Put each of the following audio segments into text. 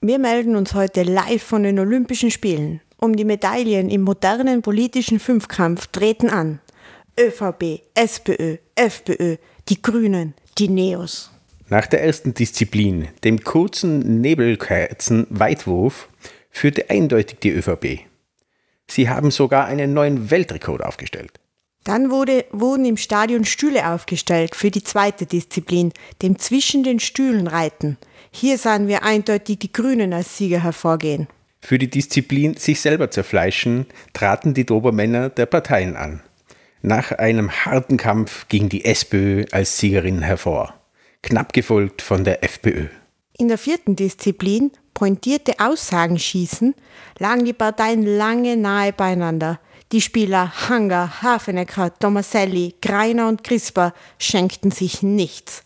Wir melden uns heute live von den Olympischen Spielen. Um die Medaillen im modernen politischen Fünfkampf treten an ÖVP, SPÖ, FPÖ, die Grünen, die Neos. Nach der ersten Disziplin, dem kurzen Nebelkerzen-Weitwurf, führte eindeutig die ÖVP. Sie haben sogar einen neuen Weltrekord aufgestellt. Dann wurde, wurden im Stadion Stühle aufgestellt für die zweite Disziplin, dem zwischen den Stühlen reiten. Hier sahen wir eindeutig die Grünen als Sieger hervorgehen. Für die Disziplin sich selber zerfleischen traten die Dobermänner der Parteien an. Nach einem harten Kampf ging die SPÖ als Siegerin hervor, knapp gefolgt von der FPÖ. In der vierten Disziplin, pointierte Aussagen schießen, lagen die Parteien lange nahe beieinander. Die Spieler Hanger, Hafenecker, Tomaselli, Greiner und Crisper schenkten sich nichts.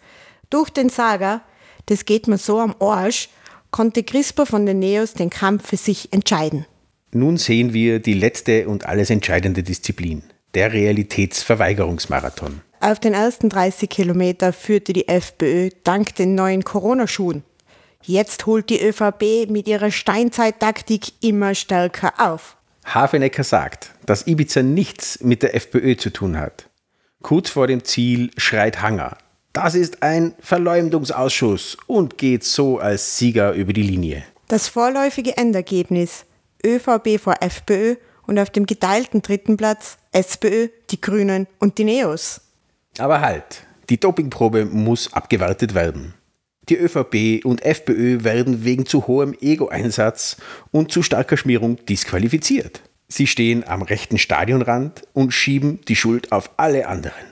Durch den Saga das geht mir so am Arsch, konnte Crisper von den Neos den Kampf für sich entscheiden. Nun sehen wir die letzte und alles entscheidende Disziplin, der Realitätsverweigerungsmarathon. Auf den ersten 30 Kilometer führte die FPÖ dank den neuen Corona-Schuhen. Jetzt holt die ÖVP mit ihrer Steinzeittaktik immer stärker auf. Hafenecker sagt, dass Ibiza nichts mit der FPÖ zu tun hat. Kurz vor dem Ziel schreit Hanger, das ist ein Verleumdungsausschuss und geht so als Sieger über die Linie. Das vorläufige Endergebnis ÖVP vor FPÖ und auf dem geteilten dritten Platz SPÖ, die Grünen und die Neos. Aber halt, die Dopingprobe muss abgewartet werden. Die ÖVP und FPÖ werden wegen zu hohem Ego-Einsatz und zu starker Schmierung disqualifiziert. Sie stehen am rechten Stadionrand und schieben die Schuld auf alle anderen.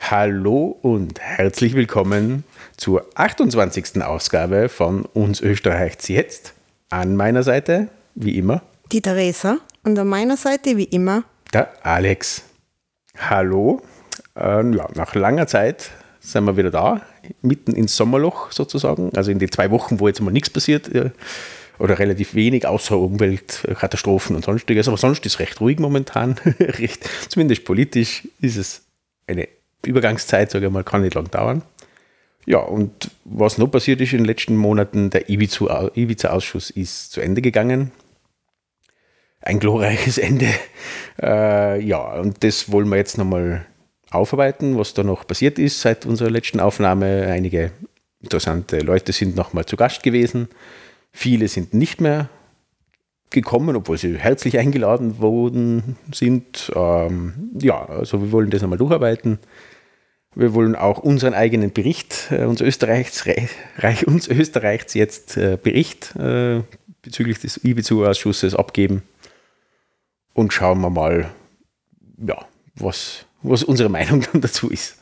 Hallo und herzlich willkommen zur 28. Ausgabe von Uns Österreichs jetzt. An meiner Seite, wie immer, die Theresa und an meiner Seite, wie immer, der Alex. Hallo. Ähm, ja, nach langer Zeit sind wir wieder da, mitten ins Sommerloch sozusagen. Also in den zwei Wochen, wo jetzt mal nichts passiert äh, oder relativ wenig, außer Umweltkatastrophen und sonstiges. Aber sonst ist es recht ruhig momentan. recht, zumindest politisch ist es eine Übergangszeit, sage ich mal, kann nicht lang dauern. Ja, und was noch passiert ist in den letzten Monaten, der Ibiza-Ausschuss ist zu Ende gegangen. Ein glorreiches Ende. Äh, ja, und das wollen wir jetzt nochmal aufarbeiten, was da noch passiert ist seit unserer letzten Aufnahme. Einige interessante Leute sind nochmal zu Gast gewesen. Viele sind nicht mehr gekommen, obwohl sie herzlich eingeladen worden sind. Ähm, ja, also wir wollen das nochmal durcharbeiten. Wir wollen auch unseren eigenen Bericht, äh, uns Österreichs, Reich uns Österreichs jetzt äh, Bericht äh, bezüglich des IBZU-Ausschusses abgeben und schauen wir mal, ja, was, was unsere Meinung dann dazu ist.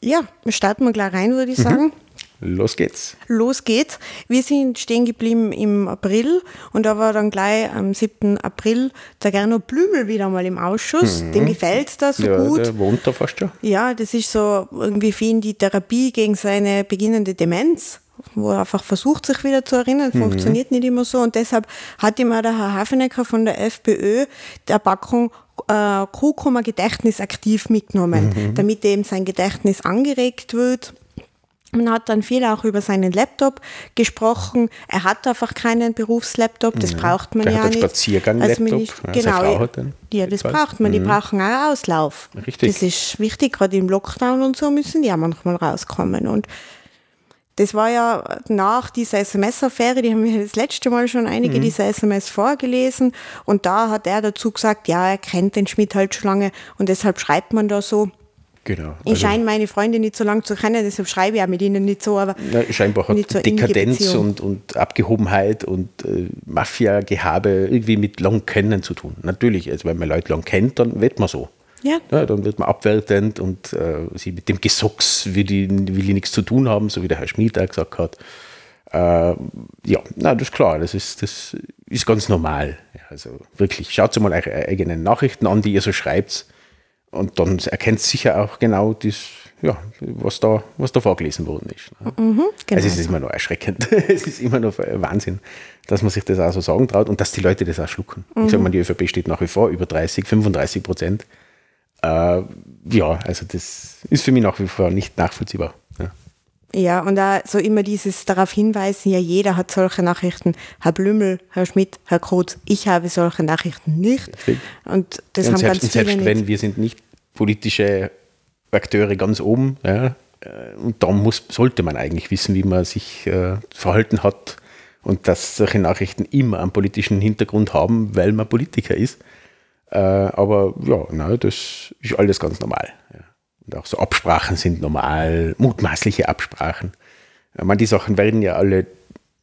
Ja, starten wir gleich rein, würde ich sagen. Mhm. Los geht's. Los geht's. Wir sind stehen geblieben im April und da war dann gleich am 7. April der Gernot Blümel wieder mal im Ausschuss. Mhm. Dem gefällt das so ja, gut. Der wohnt da fast schon. Ja, das ist so irgendwie für ihn die Therapie gegen seine beginnende Demenz wo er einfach versucht, sich wieder zu erinnern, mhm. funktioniert nicht immer so. Und deshalb hat ihm auch der Herr Hafenecker von der FPÖ der Packung äh, Kurkuma Gedächtnis aktiv mitgenommen, mhm. damit eben sein Gedächtnis angeregt wird man hat dann viel auch über seinen Laptop gesprochen. Er hat einfach keinen Berufslaptop, das ja, braucht man ja nicht. Spaziergang-Laptop, also nicht, genau, ja, das braucht man. Die mhm. brauchen auch Auslauf. Richtig. Das ist wichtig, gerade im Lockdown und so müssen die ja manchmal rauskommen. Und das war ja nach dieser SMS-Affäre, die haben wir das letzte Mal schon einige mhm. dieser SMS vorgelesen und da hat er dazu gesagt, ja, er kennt den Schmidt halt schon lange und deshalb schreibt man da so. Genau. Ich also, scheine meine Freunde nicht so lange zu kennen, deshalb schreibe ich auch mit ihnen nicht so. Aber na, scheinbar hat so Dekadenz und, und Abgehobenheit und äh, Mafia-Gehabe irgendwie mit lang kennen zu tun. Natürlich, also wenn man Leute lang kennt, dann wird man so. Ja. ja dann wird man abwertend und äh, sie mit dem Gesocks will die, will die nichts zu tun haben, so wie der Herr Schmid auch gesagt hat. Äh, ja, na, das ist klar, das ist, das ist ganz normal. Ja, also wirklich, schaut mal eure eigenen Nachrichten an, die ihr so schreibt und dann erkennt sicher auch genau das, ja, was, da, was da vorgelesen worden ist. Ne? Mhm, genau. Also es ist immer noch erschreckend. es ist immer noch Wahnsinn, dass man sich das auch so sagen traut und dass die Leute das auch schlucken. Mhm. Ich sage mal, die ÖVP steht nach wie vor über 30, 35 Prozent. Äh, ja, also das ist für mich nach wie vor nicht nachvollziehbar. Ja. Ja, und da so immer dieses darauf hinweisen, ja, jeder hat solche Nachrichten. Herr Blümel, Herr Schmidt, Herr Krotz, ich habe solche Nachrichten nicht. Und das und haben selbst, ganz viele selbst nicht. wenn wir sind nicht politische Akteure ganz oben, ja, äh, und da muss, sollte man eigentlich wissen, wie man sich äh, verhalten hat und dass solche Nachrichten immer einen politischen Hintergrund haben, weil man Politiker ist. Äh, aber ja, nein, das ist alles ganz normal. Ja. Und auch so Absprachen sind normal, mutmaßliche Absprachen. Ich meine, die Sachen werden ja alle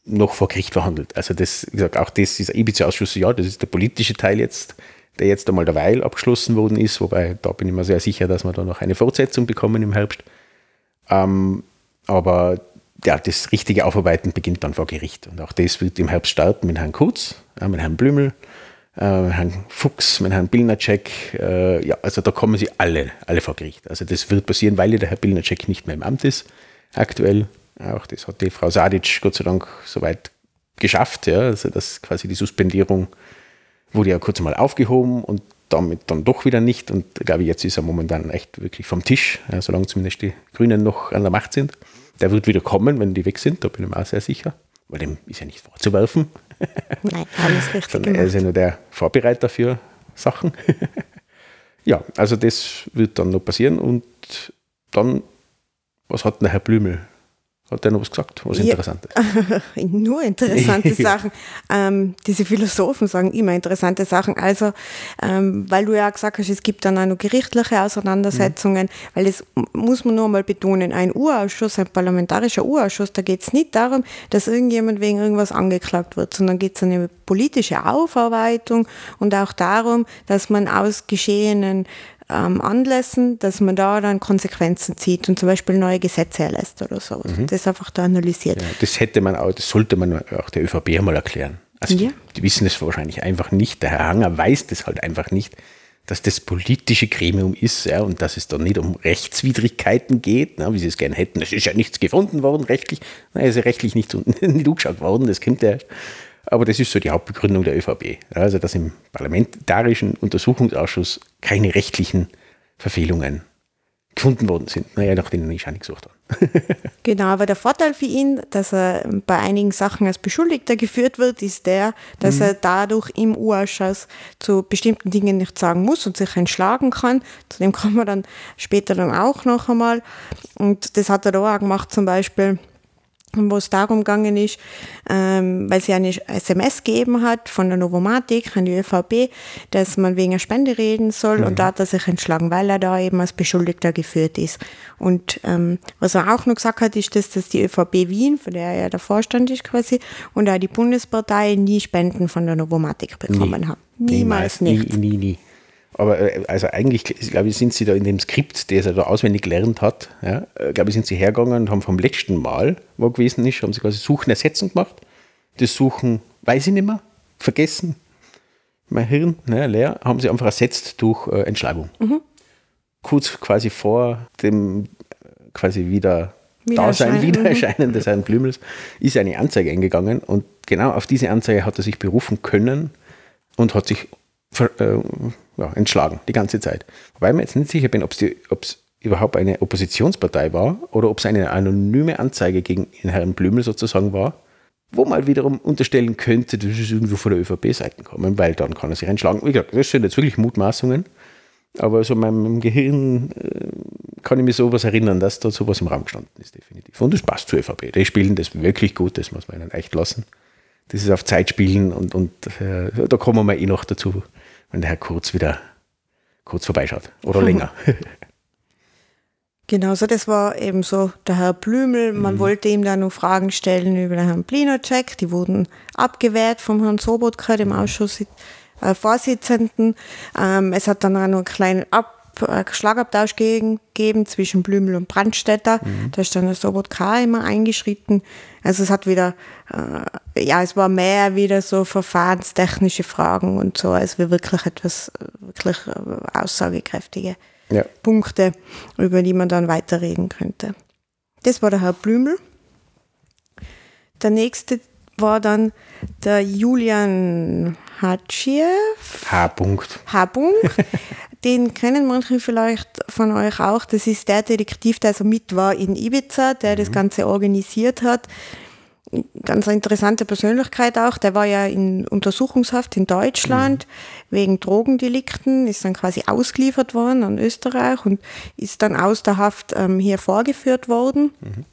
noch vor Gericht verhandelt. Also das, wie gesagt, auch das ist Ibiza-Ausschuss, ja, das ist der politische Teil jetzt, der jetzt einmal derweil abgeschlossen worden ist, wobei da bin ich mir sehr sicher, dass wir da noch eine Fortsetzung bekommen im Herbst. Ähm, aber ja, das richtige Aufarbeiten beginnt dann vor Gericht. Und auch das wird im Herbst starten mit Herrn Kurz, äh, mit Herrn Blümel, äh, mit Herrn Fuchs, mit Herrn Bilnacek. Äh, ja, also da kommen sie alle, alle vor Gericht. Also das wird passieren, weil ja der Herr Bilnacek nicht mehr im Amt ist aktuell. Auch das hat die Frau Sadic Gott sei Dank soweit geschafft. Ja, also dass quasi die Suspendierung wurde ja kurz mal aufgehoben und damit dann doch wieder nicht. Und ich glaube, jetzt ist er momentan echt wirklich vom Tisch, ja, solange zumindest die Grünen noch an der Macht sind. Der wird wieder kommen, wenn die weg sind, da bin ich mir auch sehr sicher. Weil dem ist ja nicht vorzuwerfen. Nein, alles richtig Sondern er ist ja nur der Vorbereiter für Sachen. ja, also das wird dann noch passieren. Und dann, was hat denn der Herr Blümel? Hat der noch was gesagt? Was Ja. Interessantes? Nur interessante Sachen. Ähm, diese Philosophen sagen immer interessante Sachen. Also, ähm, weil du ja auch gesagt hast, es gibt dann auch noch gerichtliche Auseinandersetzungen, weil das muss man nur mal betonen. Ein Urausschuss, ein parlamentarischer Urausschuss, da geht es nicht darum, dass irgendjemand wegen irgendwas angeklagt wird, sondern geht es um eine politische Aufarbeitung und auch darum, dass man aus geschehenen ähm, Anlässen, dass man da dann Konsequenzen zieht und zum Beispiel neue Gesetze erlässt oder sowas. Das einfach da analysiert. Ja, das hätte man auch, das sollte man auch der ÖVP mal erklären. Also Ja. die, die wissen es wahrscheinlich einfach nicht. Der Herr Hanger weiß das halt einfach nicht, dass das politische Gremium ist ja, und dass es da nicht um Rechtswidrigkeiten geht, na, wie sie es gerne hätten. Es ist ja nichts gefunden worden rechtlich. Nein, es ist ja rechtlich nicht, so- nicht angeschaut worden, das kommt ja. Aber das ist so die Hauptbegründung der ÖVP. Also, dass im Parlamentarischen Untersuchungsausschuss keine rechtlichen Verfehlungen gefunden worden sind. Naja, nach denen ich auch nicht gesucht habe. Genau, aber der Vorteil für ihn, dass er bei einigen Sachen als Beschuldigter geführt wird, ist der, dass er dadurch im U-Ausschuss zu bestimmten Dingen nichts sagen muss und sich entschlagen kann. Zu dem kommen wir dann später dann auch noch einmal. Und das hat er da auch gemacht, zum Beispiel, wo es darum gegangen ist, ähm, weil sie eine SMS gegeben hat von der Novomatic an die ÖVP, dass man wegen einer Spende reden soll und da hat er sich entschlagen, weil er da eben als Beschuldigter geführt ist. Und ähm, was er auch noch gesagt hat, ist, dass, dass die ÖVP Wien, von der er ja der Vorstand ist quasi, und auch die Bundespartei nie Spenden von der Novomatic bekommen haben. Niemals nicht. Nie, nie, nie. Aber äh, also eigentlich, glaube ich, sind sie da in dem Skript, das er da auswendig gelernt hat, ja, äh, glaube ich, sind sie hergegangen und haben vom letzten Mal, wo gewesen ist, haben sie quasi Suchen ersetzen gemacht. Das Suchen, weiß ich nicht mehr, vergessen, mein Hirn, ne, leer, haben sie einfach ersetzt durch äh, Entschlagung. Mhm. Kurz quasi vor dem äh, quasi wieder Dasein, Wiedererscheinen, mhm. Des Herrn Blümels ist eine Anzeige eingegangen und genau auf diese Anzeige hat er sich berufen können und hat sich äh, ja, entschlagen die ganze Zeit. Wobei ich mir jetzt nicht sicher bin, ob es überhaupt eine Oppositionspartei war oder ob es eine anonyme Anzeige gegen Herrn Blümel sozusagen war, wo man wiederum unterstellen könnte, das ist irgendwo von der ÖVP-Seite gekommen, weil dann kann er sich entschlagen. Wie gesagt, das sind jetzt wirklich Mutmaßungen, aber so in meinem Gehirn äh, kann ich mich sowas erinnern, dass da sowas im Raum gestanden ist, definitiv. Und das passt zur ÖVP. Die spielen das wirklich gut, das muss man ihnen echt lassen. Das ist auf Zeit spielen und, und äh, da kommen wir eh noch dazu, wenn der Herr Kurz wieder kurz vorbeischaut oder länger. Genau, so das war eben so der Herr Blümel. Man wollte ihm da noch Fragen stellen über den Herrn Plinacek. Die wurden abgewehrt vom Herrn Sobotka, dem Ausschussvorsitzenden. Ähm, es hat dann auch noch einen kleinen Ab äh, Schlagabtausch gegen- gegeben zwischen Blümel und Brandstätter. Da ist dann der Sobotka immer eingeschritten. Also es hat wieder, äh, ja, es war mehr wieder so verfahrenstechnische Fragen und so, als wir wirklich etwas, äh, wirklich äh, aussagekräftige ja. Punkte, über die man dann weiterreden könnte. Das war der Herr Blümel. Der nächste war dann der Julian Hatschiev. H-Punkt. Habung. den kennen manche vielleicht von euch auch. Das ist der Detektiv, der so mit war in Ibiza, der mhm. das Ganze organisiert hat. Ganz interessante Persönlichkeit auch. Der war ja in Untersuchungshaft in Deutschland mhm. wegen Drogendelikten, ist dann quasi ausgeliefert worden an Österreich und ist dann aus der Haft ähm, hier vorgeführt worden. Mhm.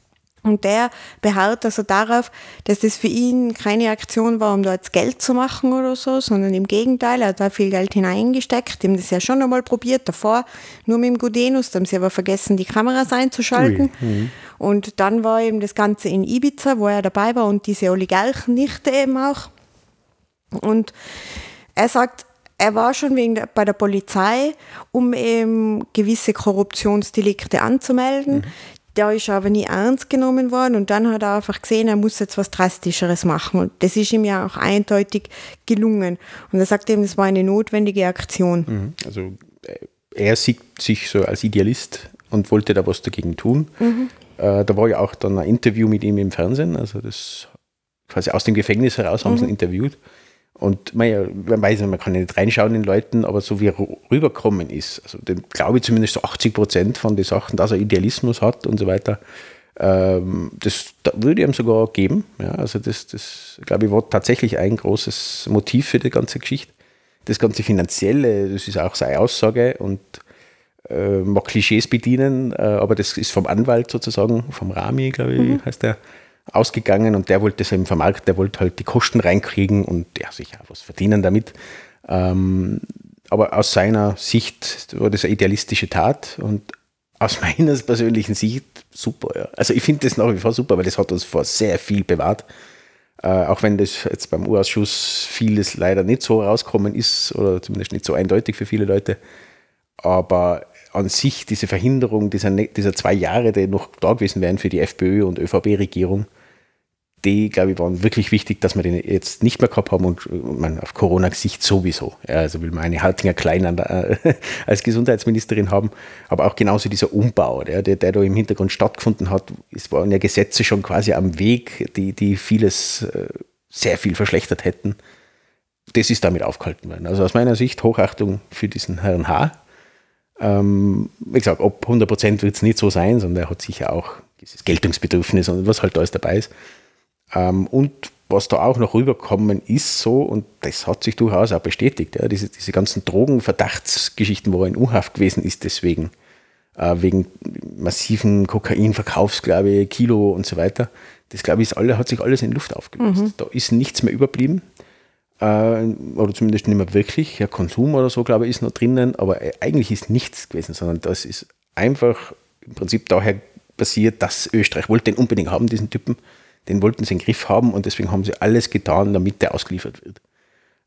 Und der beharrt also darauf, dass das für ihn keine Aktion war, um da jetzt Geld zu machen oder so, sondern im Gegenteil, er hat da viel Geld hineingesteckt, dem das ja schon einmal probiert, davor nur mit dem Gudenus, da haben sie aber vergessen, die Kameras einzuschalten. Mhm. Und dann war eben das Ganze in Ibiza, wo er dabei war und diese Oligarchennichte eben auch. Und er sagt, er war schon wegen der, bei der Polizei, um eben gewisse Korruptionsdelikte anzumelden. Mhm da ist er aber nie ernst genommen worden und dann hat er einfach gesehen, er muss jetzt was Drastischeres machen und das ist ihm ja auch eindeutig gelungen. Und er sagt eben, das war eine notwendige Aktion. Mhm. Also äh, er sieht sich so als Idealist und wollte da was dagegen tun. Mhm. Äh, da war ja auch dann ein Interview mit ihm im Fernsehen, also das quasi aus dem Gefängnis heraus haben mhm. sie ihn interviewt. Und man, man weiß nicht, man kann nicht reinschauen in Leuten, aber so wie er rüberkommen ist, also den glaube ich zumindest so 80 Prozent von den Sachen, dass er Idealismus hat und so weiter, ähm, das da würde ich ihm sogar geben. Ja, also das, das glaube ich, war tatsächlich ein großes Motiv für die ganze Geschichte. Das ganze Finanzielle, das ist auch seine Aussage und äh, mag Klischees bedienen, äh, aber das ist vom Anwalt sozusagen, vom Rami, glaube ich, mhm. heißt der, ausgegangen und der wollte es eben vermarkten, der wollte halt die Kosten reinkriegen und ja, sicher was verdienen damit. Ähm, aber aus seiner Sicht war das eine idealistische Tat und aus meiner persönlichen Sicht super. Ja. Also ich finde das nach wie vor super, weil das hat uns vor sehr viel bewahrt. Äh, auch wenn das jetzt beim Urausschuss vieles leider nicht so rausgekommen ist oder zumindest nicht so eindeutig für viele Leute. Aber an sich diese Verhinderung dieser, ne-, dieser zwei Jahre, die noch da gewesen wären für die FPÖ und ÖVP-Regierung, die, glaube ich, waren wirklich wichtig, dass wir den jetzt nicht mehr gehabt haben und man auf Corona-Gesicht sowieso. Ja, also will man eine Haltinger Klein an der, äh, als Gesundheitsministerin haben, aber auch genauso dieser Umbau, der, der, der da im Hintergrund stattgefunden hat. Es waren ja Gesetze schon quasi am Weg, die, die vieles äh, sehr viel verschlechtert hätten. Das ist damit aufgehalten worden. Also aus meiner Sicht Hochachtung für diesen Herrn H. Ähm, wie gesagt, ob 100 Prozent wird es nicht so sein, sondern er hat sicher auch dieses Geltungsbedürfnis und was halt alles dabei ist. Ähm, und was da auch noch rüberkommen ist, so, und das hat sich durchaus auch bestätigt, ja, diese, diese ganzen Drogenverdachtsgeschichten, wo er in U-Haft gewesen ist, deswegen, äh, wegen massiven Kokainverkaufs, glaube ich, Kilo und so weiter. Das, glaube ich, ist alle, hat sich alles in Luft aufgelöst. Mhm. Da ist nichts mehr überblieben äh, oder zumindest nicht mehr wirklich. Ja, Konsum oder so, glaube ich, ist noch drinnen, aber äh, eigentlich ist nichts gewesen, sondern das ist einfach im Prinzip daher passiert, dass Österreich wollte den unbedingt haben, diesen Typen. Den wollten sie in den Griff haben und deswegen haben sie alles getan, damit der ausgeliefert wird.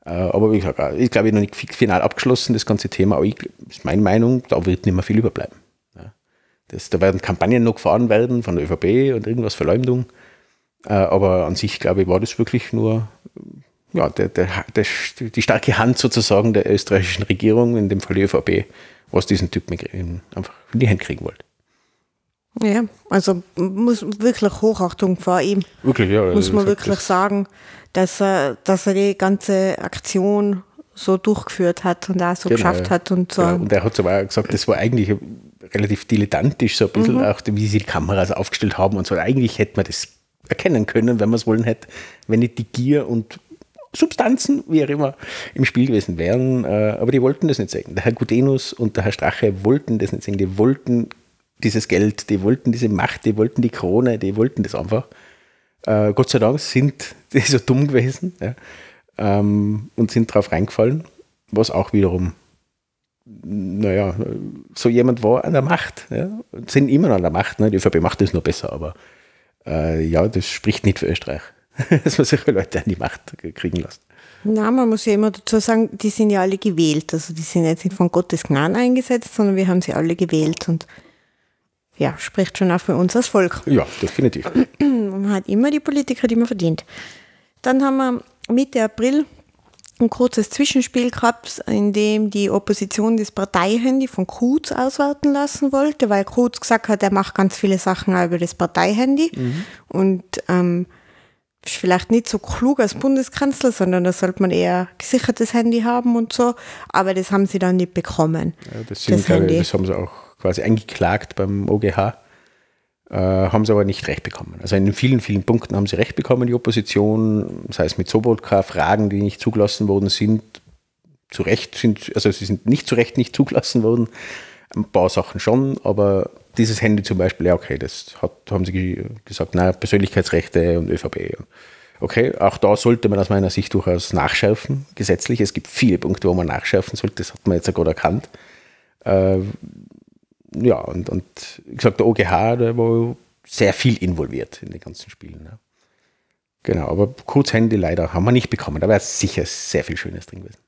Äh, aber wie gesagt, ich glaube, noch nicht final abgeschlossen, das ganze Thema, aber ich, ist meine Meinung, da wird nicht mehr viel überbleiben. Das, da werden Kampagnen noch gefahren werden von der ÖVP und irgendwas Verleumdung. Aber an sich, glaube ich, war das wirklich nur ja, der, der, der, die starke Hand sozusagen der österreichischen Regierung, in dem Fall die ÖVP, was diesen Typen einfach in die Hände kriegen wollte. Ja, also muss wirklich Hochachtung vor ihm. Wirklich, ja. Muss man wirklich sagen, dass er, dass er die ganze Aktion so durchgeführt hat und auch so genau, geschafft hat und so. Genau. Und er hat auch gesagt, das war eigentlich relativ dilettantisch, so ein bisschen mhm. auch, wie sie die Kameras aufgestellt haben und so. Eigentlich hätte man das erkennen können, wenn man es wollen hätte, wenn nicht die Gier und Substanzen, wie auch immer, im Spiel gewesen wären. Äh, aber die wollten das nicht sehen. Der Herr Gudenus und der Herr Strache wollten das nicht sehen. Die wollten dieses Geld, die wollten diese Macht, die wollten die Krone, die wollten das einfach. Äh, Gott sei Dank sind die so dumm gewesen ja, ähm, und sind drauf reingefallen, was auch wiederum, naja, so jemand war an der Macht. Ja, sind immer noch an der Macht. Ne? Die ÖVP macht das nur besser, aber äh, ja, das spricht nicht für Österreich. dass man solche Leute an die Macht kriegen lässt. Na, man muss ja immer dazu sagen, die sind ja alle gewählt. Also die sind jetzt nicht von Gottes Gnaden eingesetzt, sondern wir haben sie alle gewählt und ja, spricht schon auch für uns als Volk. Ja, definitiv. Man hat immer die Politiker, die man verdient. Dann haben wir Mitte April ein kurzes Zwischenspiel gehabt, in dem die Opposition das Parteihandy von Kurz auswerten lassen wollte, weil Kurz gesagt hat, er macht ganz viele Sachen über das Parteihandy. Mhm. Und ähm, ist vielleicht nicht so klug als Bundeskanzler, sondern da sollte man eher gesichertes Handy haben und so. Aber das haben sie dann nicht bekommen. Ja, das, sind, das, Handy. das haben sie auch quasi eingeklagt beim OGH. Äh, haben sie aber nicht recht bekommen. Also in vielen, vielen Punkten haben sie recht bekommen, die Opposition, sei es mit Sobotka, Fragen, die nicht zugelassen worden sind, zu Recht sind, also sie sind nicht zu Recht nicht zugelassen worden. Ein paar Sachen schon, aber dieses Handy zum Beispiel, ja, okay, das hat, haben sie gesagt, na, Persönlichkeitsrechte und ÖVP. Okay, auch da sollte man aus meiner Sicht durchaus nachschärfen, gesetzlich. Es gibt viele Punkte, wo man nachschärfen sollte, das hat man jetzt ja gerade erkannt. Ja, und, und wie gesagt, der OGH, der war sehr viel involviert in den ganzen Spielen. Ja. Genau, aber Kurzhandy leider haben wir nicht bekommen. Da wäre sicher sehr viel Schönes drin gewesen.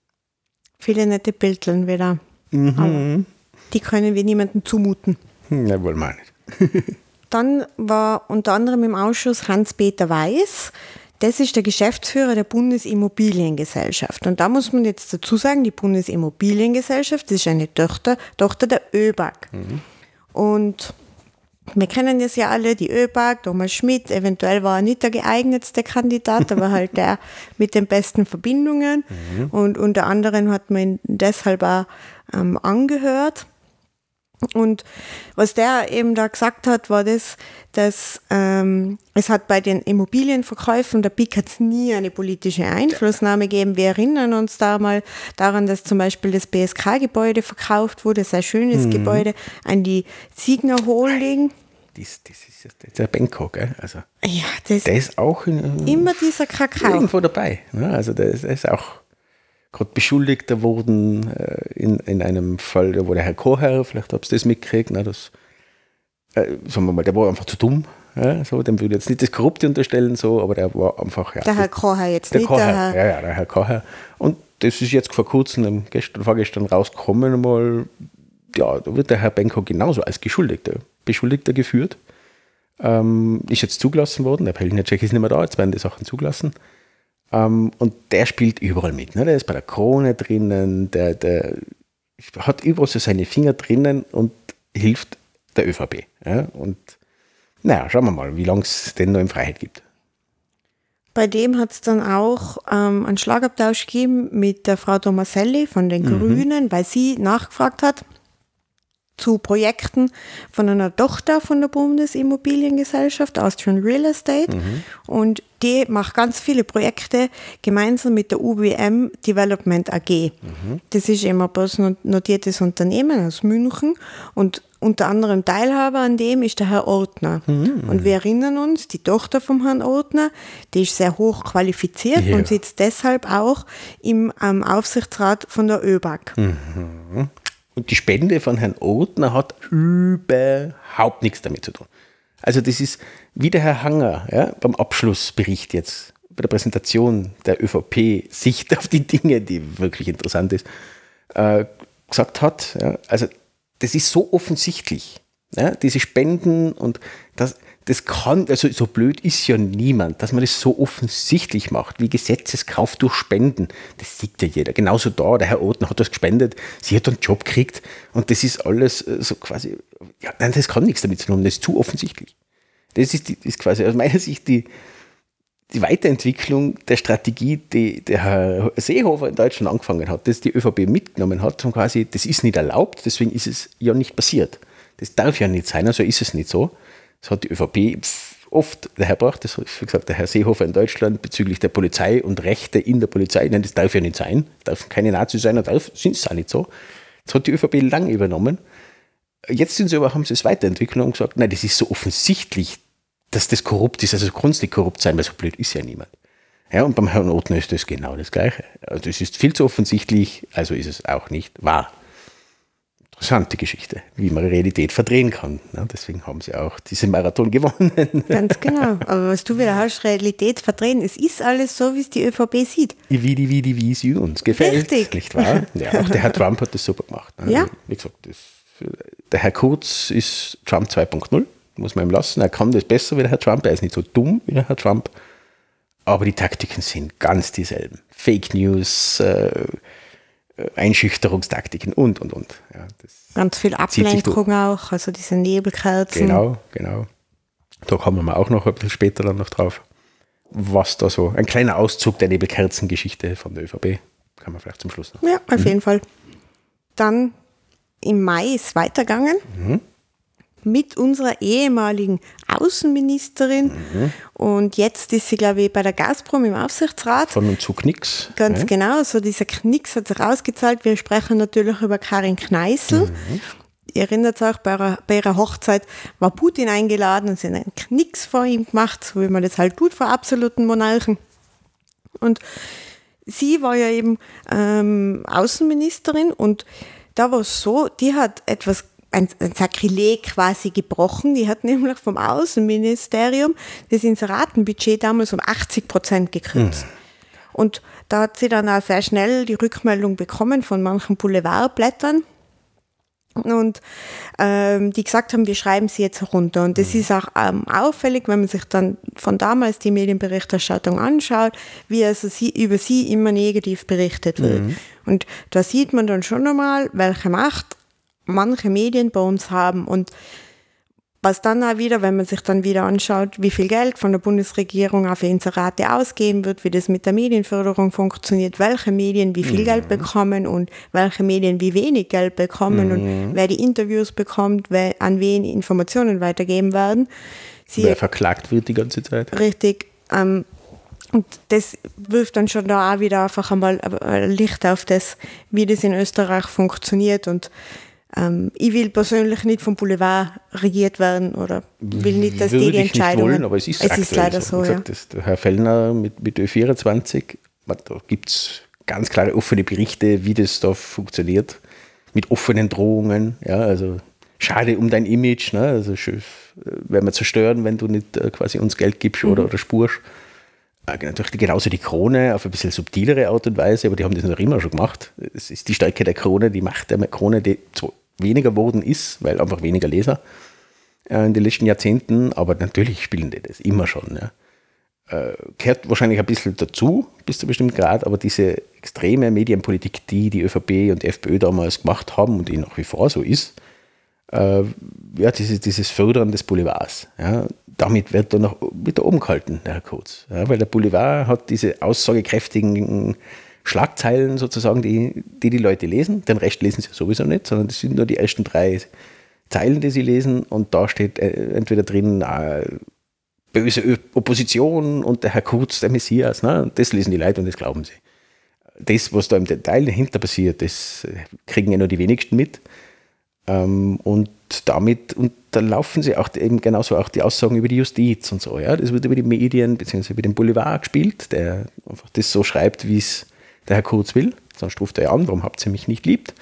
Viele nette Bildchen wieder. Mhm. Die können wir niemandem zumuten. Ne, wollen wir nicht. Dann war unter anderem im Ausschuss Hans-Peter Weiß. Das ist der Geschäftsführer der Bundesimmobiliengesellschaft. Und da muss man jetzt dazu sagen, die Bundesimmobiliengesellschaft ist eine Tochter, Tochter der ÖBAG. Mhm. Und wir kennen das ja alle, die ÖBAG, Thomas Schmidt, eventuell war er nicht der geeignetste Kandidat, aber halt der mit den besten Verbindungen. Mhm. Und unter anderem hat man ihn deshalb auch ähm, angehört. Und was der eben da gesagt hat, war das, dass ähm, es hat bei den Immobilienverkäufen der BIC hat nie eine politische Einflussnahme gegeben. Wir erinnern uns da mal daran, dass zum Beispiel das BSK-Gebäude verkauft wurde, sehr schönes mhm. Gebäude, an die Signer Holding. Das, das ist der Benko, gell? Also, ja, das der ist auch in, immer dieser Kakao. irgendwo dabei. Ne? Also der ist, der ist auch gerade Beschuldigter wurden äh, in, in einem Fall, wo der Herr Koher, vielleicht habt ihr das mitgekriegt, ne, das, äh, sagen wir mal, der war einfach zu dumm. Ja, so, dem würde ich jetzt nicht das Korrupte unterstellen, so, aber der war einfach. Ja, der Herr Koher jetzt der nicht. Koher, der Herr ja, ja, der Herr Koher. Und das ist jetzt vor kurzem, gestern, vorgestern rausgekommen, mal, ja, da wird der Herr Benko genauso als Geschuldigter, Beschuldigter geführt. Ähm, ist jetzt zugelassen worden, der Pelnacek ist nicht mehr da, jetzt werden die Sachen zugelassen. Ähm, und der spielt überall mit. Ne? Der ist bei der Krone drinnen, der, der hat überall so seine Finger drinnen und hilft der ÖVP. Ja? Und naja, schauen wir mal, wie lange es denn noch in Freiheit gibt. Bei dem hat es dann auch ähm, einen Schlagabtausch gegeben mit der Frau Tomaselli von den mhm. Grünen, weil sie nachgefragt hat, zu Projekten von einer Tochter von der Bundesimmobiliengesellschaft, Austrian Real Estate. Mhm. Und die macht ganz viele Projekte gemeinsam mit der UBM Development AG. Mhm. Das ist immer ein notiertes Unternehmen aus München und unter anderem Teilhaber an dem ist der Herr Ortner. Mhm. Und wir erinnern uns, die Tochter vom Herrn Ortner, die ist sehr hoch qualifiziert ja. und sitzt deshalb auch im ähm, Aufsichtsrat von der ÖBAG. Mhm. Und die Spende von Herrn Othner hat überhaupt nichts damit zu tun. Also das ist wie der Herr Hanger ja, beim Abschlussbericht jetzt, bei der Präsentation der ÖVP-Sicht auf die Dinge, die wirklich interessant ist, äh, gesagt hat. Ja, also das ist so offensichtlich. Ja, diese Spenden und das, das kann, also so blöd ist ja niemand, dass man das so offensichtlich macht, wie Gesetzeskauf durch Spenden. Das sieht ja jeder. Genauso da, der Herr Oten hat das gespendet, sie hat einen Job gekriegt und das ist alles äh, so quasi, ja, nein, das kann nichts damit zu tun, das ist zu offensichtlich. Das ist, die, ist quasi aus meiner Sicht die, die Weiterentwicklung der Strategie, die der Herr Seehofer in Deutschland angefangen hat, dass die ÖVP mitgenommen hat, und quasi, das ist nicht erlaubt, deswegen ist es ja nicht passiert. Das darf ja nicht sein, also ist es nicht so. Das hat die ÖVP oft dahergebracht, das hat, wie gesagt, der Herr Seehofer in Deutschland bezüglich der Polizei und Rechte in der Polizei. Nein, das darf ja nicht sein. Darf keine Nazi sein, darf, sind es auch nicht so. Das hat die ÖVP lang übernommen. Jetzt sind sie aber, haben sie es weiterentwickelt und gesagt, nein, das ist so offensichtlich, dass das korrupt ist, also grundsätzlich korrupt sein, weil so blöd ist ja niemand. Ja, und beim Herrn Othner ist das genau das Gleiche. Also es ist viel zu offensichtlich, also ist es auch nicht wahr interessante Geschichte, wie man Realität verdrehen kann. Ja, deswegen haben sie auch diesen Marathon gewonnen. Ganz genau. Aber was du wieder hast, Realität verdrehen, es ist alles so, wie es die ÖVP sieht. Wie die, wie die, wie sie uns gefällt. Richtig. Nicht wahr? Ja, auch der Herr Trump hat das super gemacht. Ne? Ja. Wie gesagt, das, der Herr Kurz ist Trump 2.0, muss man ihm lassen. Er kann das besser wie der Herr Trump. Er ist nicht so dumm wie der Herr Trump. Aber die Taktiken sind ganz dieselben. Fake News, äh, Einschüchterungstaktiken und, und, und. Ja, Ganz viel Ablenkung auch, also diese Nebelkerzen. Genau, genau. Da kommen wir auch noch ein bisschen später dann noch drauf. was da so, ein kleiner Auszug der Nebelkerzengeschichte von der ÖVP, kann man vielleicht zum Schluss noch. Ja, auf mhm. jeden Fall. Dann im Mai ist weitergegangen. Mhm mit unserer ehemaligen Außenministerin. Mhm. Und jetzt ist sie, glaube ich, bei der Gazprom im Aufsichtsrat. Von und zu Knicks. Ganz ja. genau, so dieser Knicks hat sich ausgezahlt. Wir sprechen natürlich über Karin Kneißl. Mhm. Ihr erinnert euch, bei ihrer, bei ihrer Hochzeit war Putin eingeladen und sie einen Knicks vor ihm gemacht, so wie man das halt tut vor absoluten Monarchen. Und sie war ja eben ähm, Außenministerin und da war es so, die hat etwas ein, ein Sakrileg quasi gebrochen. Die hat nämlich vom Außenministerium das Inseratenbudget damals um 80 Prozent gekürzt. Mhm. Und da hat sie dann auch sehr schnell die Rückmeldung bekommen von manchen Boulevardblättern. Und ähm, die gesagt haben, wir schreiben sie jetzt runter. Und das mhm. ist auch ähm, auffällig, wenn man sich dann von damals die Medienberichterstattung anschaut, wie also sie, über sie immer negativ berichtet wird. Mhm. Und da sieht man dann schon einmal, welche Macht manche Medien bei uns haben und was dann auch wieder, wenn man sich dann wieder anschaut, wie viel Geld von der Bundesregierung auf Inserate ausgeben wird, wie das mit der Medienförderung funktioniert, welche Medien wie viel mhm. Geld bekommen und welche Medien wie wenig Geld bekommen mhm. und wer die Interviews bekommt, wer, an wen Informationen weitergeben werden. Sie, wer verklagt wird die ganze Zeit. Richtig. Ähm, und das wirft dann schon da auch wieder einfach einmal Licht auf das, wie das in Österreich funktioniert und ähm, ich will persönlich nicht vom Boulevard regiert werden oder will nicht, dass Würde die Entscheidungen... Nicht wollen, aber es ist, es ist leider so. so ja. das, der Herr Fellner mit, mit Ö24, da gibt es ganz klare offene Berichte, wie das da funktioniert, mit offenen Drohungen. Ja, also schade um dein Image, ne? also werden wir zerstören, wenn du nicht äh, quasi uns Geld gibst mhm. oder, oder spurst. Äh, natürlich genauso die Krone auf ein bisschen subtilere Art und Weise, aber die haben das noch immer schon gemacht. Es ist die Stärke der Krone, die Macht der Krone, die weniger geworden ist, weil einfach weniger Leser äh, in den letzten Jahrzehnten, aber natürlich spielen die das immer schon. Ja. Äh, gehört wahrscheinlich ein bisschen dazu, bis zu einem bestimmten Grad, aber diese extreme Medienpolitik, die die ÖVP und FPÖ damals gemacht haben und die nach wie vor so ist, äh, ja, dieses, dieses Fördern des Boulevards. Ja, damit wird er noch wieder oben gehalten, der Herr Kurz. Ja, weil der Boulevard hat diese aussagekräftigen Schlagzeilen sozusagen, die, die die Leute lesen. Den Rest lesen sie sowieso nicht, sondern das sind nur die ersten drei Zeilen, die sie lesen. Und da steht äh, entweder drin äh, böse Opposition und der Herr Kurz, der Messias. Ne? Das lesen die Leute und das glauben sie. Das, was da im Detail dahinter passiert, das äh, kriegen ja nur die wenigsten mit. Ähm, und damit unterlaufen sie auch eben genauso auch die Aussagen über die Justiz und so. Ja? Das wird über die Medien bzw. über den Boulevard gespielt, der einfach das so schreibt, wie es der Herr Kurz will, sonst ruft er an, warum habt ihr mich nicht liebt?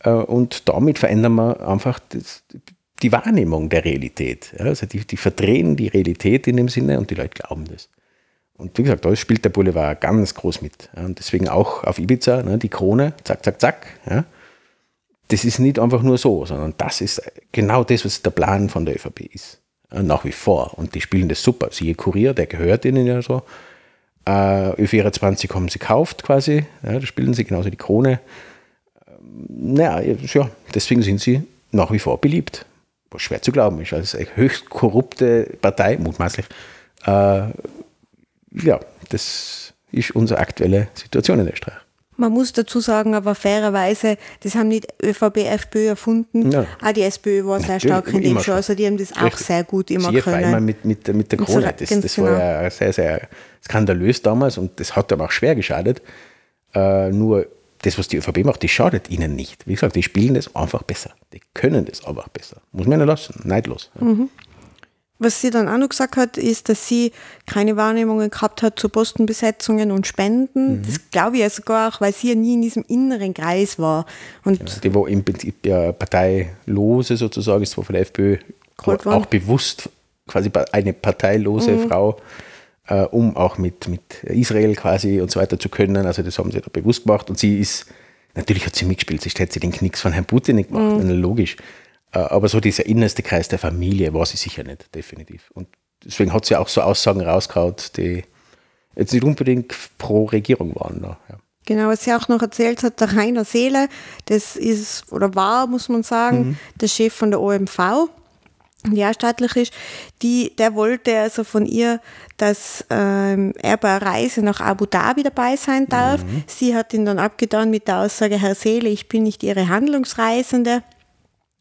Äh, und damit verändern wir einfach das, die Wahrnehmung der Realität. Also die, die verdrehen die Realität in dem Sinne und die Leute glauben das. Und wie gesagt, da spielt der Boulevard ganz groß mit. Und deswegen auch auf Ibiza, ne, die Krone, zack, zack, zack. Ja. Das ist nicht einfach nur so, sondern das ist genau das, was der Plan von der ÖVP ist. Nach wie vor. Und die spielen das super. Siehe Kurier, der gehört ihnen ja so. Äh, Ö24 haben sie gekauft quasi, ja, da spielen sie genauso die Krone. Ähm, naja, ja, deswegen sind sie nach wie vor beliebt. Was schwer zu glauben ist, als höchst korrupte Partei, mutmaßlich. Äh, ja, das ist unsere aktuelle Situation in Österreich. Man muss dazu sagen, aber fairerweise, das haben nicht ÖVP, FPÖ erfunden. Ja. Auch die SPÖ war sehr stark in dem schon. Also die haben das auch sehr gut immer Sie können. Mit, mit, mit der Krone. Das, das war genau. ja sehr, sehr skandalös damals und das hat aber auch schwer geschadet. Äh, nur das, was die ÖVP macht, das schadet ihnen nicht. Wie gesagt, die spielen das einfach besser. Die können das einfach besser. Muss man ja lassen, neidlos. Mhm. Was sie dann auch noch gesagt hat, ist, dass sie keine Wahrnehmungen gehabt hat zu Postenbesetzungen und Spenden. Mhm. Das glaube ich ja sogar auch, weil sie ja nie in diesem inneren Kreis war. Und genau, die war im Prinzip ja parteilose sozusagen, ist zwar von der FPÖ auch war. bewusst quasi eine parteilose mhm. Frau, äh, um auch mit, mit Israel quasi und so weiter zu können. Also das haben sie da bewusst gemacht. Und sie ist, natürlich hat sie mitgespielt, sie hätte sie den Knicks von Herrn Putin nicht gemacht, mhm. logisch. Äh, aber so dieser innerste Kreis der Familie war sie sicher nicht, definitiv. Und deswegen hat sie auch so Aussagen rausgehauen, die jetzt nicht unbedingt pro Regierung waren. Ja. Genau, was sie auch noch erzählt hat, der Rainer Seele, das ist oder war, muss man sagen, mhm. der Chef von der OMV. die ja staatlich ist, die, der wollte also von ihr, dass ähm, er bei einer Reise nach Abu Dhabi dabei sein darf. Mhm. Sie hat ihn dann abgetan mit der Aussage, Herr Seele, ich bin nicht Ihre Handlungsreisende.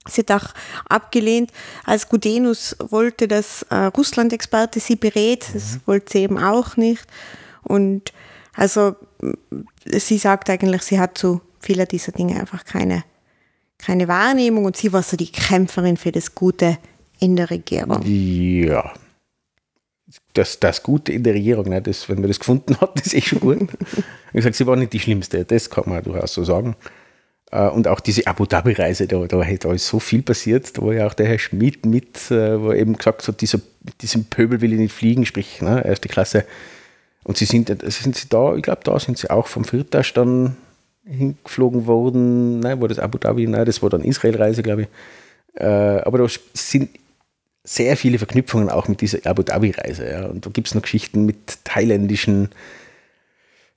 Sie hat auch abgelehnt, als Gudenus wollte, dass äh, Russland-Experte sie berät. Das mhm. wollte sie eben auch nicht. Und also sie sagt eigentlich, sie hat zu vieler dieser Dinge einfach keine, keine Wahrnehmung und sie war so die Kämpferin für das Gute in der Regierung. Ja. Das, das Gute in der Regierung, ne, das, wenn man das gefunden hat, ist eh schon gut. ich gesagt, sie war nicht die Schlimmste, das kann man durchaus so sagen. Äh, und auch diese Abu Dhabi-Reise, da, da, da ist so viel passiert. Da war ja auch der Herr Schmidt mit, äh, wo er eben gesagt hat, dieser, diesem Pöbel will ich nicht fliegen, sprich ne, erste Klasse. Und sie sind, sind sie da, ich glaube, da sind sie auch vom Firtasch dann hingeflogen worden. Nein, war das Abu Dhabi? Nein, das war dann Israel-Reise, glaube ich. Äh, aber da sind sehr viele Verknüpfungen auch mit dieser Abu Dhabi-Reise. Ja. Und da gibt es noch Geschichten mit thailändischen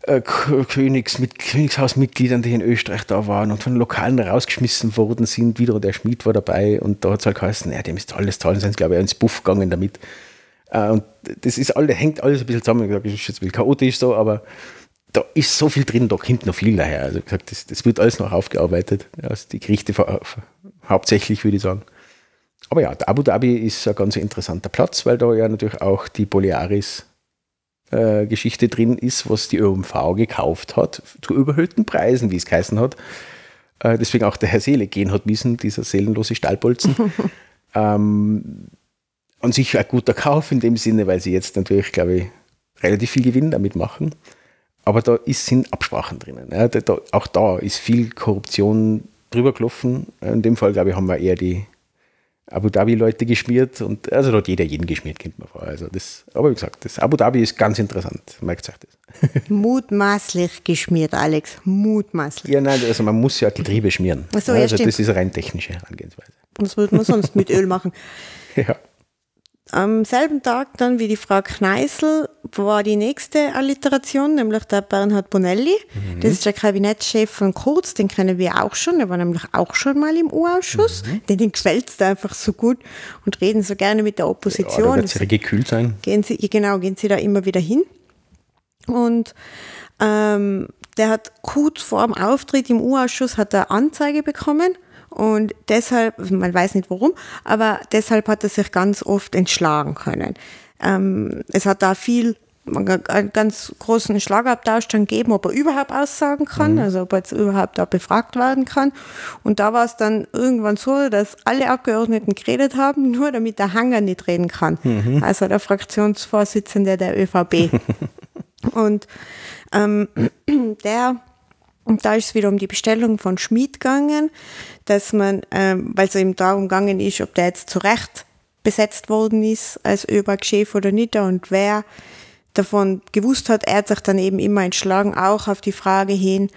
äh, Königs, mit Königshausmitgliedern, die in Österreich da waren und von Lokalen rausgeschmissen worden sind. Wieder der Schmied war dabei und da hat es halt geheißen, ja, dem ist alles toll, sind glaube ich, ins Buff gegangen damit. Äh, und das ist alle, hängt alles ein bisschen zusammen. Ich sage, das ist jetzt ein chaotisch so, aber da ist so viel drin, da kommt noch viel daher. Also gesagt, das, das wird alles noch aufgearbeitet. Also die Gerichte hauptsächlich, würde ich sagen. Aber ja, Abu Dhabi ist ein ganz interessanter Platz, weil da ja natürlich auch die Bolearis äh, Geschichte drin ist, was die ÖMV gekauft hat, zu überhöhten Preisen, wie es geheißen hat. Äh, deswegen auch der Herr Seele gehen hat müssen, dieser seelenlose Stahlbolzen. ähm, an sich ein guter Kauf in dem Sinne, weil sie jetzt natürlich, glaube ich, relativ viel Gewinn damit machen. Aber da ist, sind Absprachen drinnen. Ja, da, auch da ist viel Korruption drüber gelaufen. In dem Fall, glaube ich, haben wir eher die Abu Dhabi-Leute geschmiert und also da hat jeder jeden geschmiert, kennt man vor. Also das, aber wie gesagt, das Abu Dhabi ist ganz interessant, merkt euch das. Mutmaßlich geschmiert, Alex. Mutmaßlich. Ja, nein, also man muss ja Getriebe schmieren. So, also ja, das ist rein technische Herangehensweise. Was würde man sonst mit Öl machen? Ja. Am selben Tag dann wie die Frau Kneißl war die nächste Alliteration, nämlich der Bernhard Bonelli. Mhm. Das ist der Kabinettschef von Kurz, den kennen wir auch schon. Der war nämlich auch schon mal im U-Ausschuss. Mhm. Den gefällt es einfach so gut und reden so gerne mit der Opposition. Ja, wird sehr gekühlt sein. Gehen Sie, genau, gehen Sie da immer wieder hin. Und ähm, der hat kurz vor dem Auftritt im U-Ausschuss hat er Anzeige bekommen und deshalb, man weiß nicht warum, aber deshalb hat er sich ganz oft entschlagen können. Ähm, es hat da viel einen ganz großen Schlagabtausch dann gegeben, ob er überhaupt aussagen kann, mhm. also ob er jetzt überhaupt da befragt werden kann. Und da war es dann irgendwann so, dass alle Abgeordneten geredet haben, nur damit der Hanger nicht reden kann. Mhm. Also der Fraktionsvorsitzende der ÖVP. Und ähm, der und da ist es wieder um die Bestellung von Schmied gegangen, dass man, ähm, weil es eben darum gegangen ist, ob der jetzt zu Recht besetzt worden ist als ÖBAG-Chef oder nicht und wer davon gewusst hat, er hat sich dann eben immer entschlagen, auch auf die Frage hin,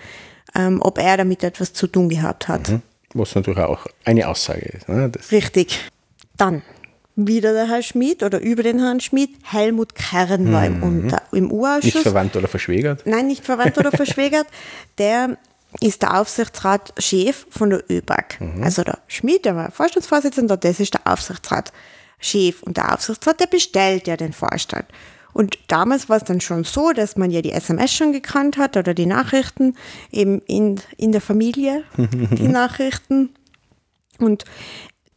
ähm, ob er damit etwas zu tun gehabt hat. Mhm. Was natürlich auch eine Aussage ist. Ne? Richtig. Dann wieder der Herr Schmid oder über den Herrn Schmid, Helmut Kern war im, mhm. Unter, im U-Ausschuss. Nicht verwandt oder verschwägert? Nein, nicht verwandt oder verschwägert. Der ist der Aufsichtsratschef von der ÖBAG. Mhm. Also der Schmid, der war Vorstandsvorsitzender, das ist der Aufsichtsratschef. Und der Aufsichtsrat, der bestellt ja den Vorstand. Und damals war es dann schon so, dass man ja die SMS schon gekannt hat oder die Nachrichten eben in, in der Familie, die Nachrichten. Und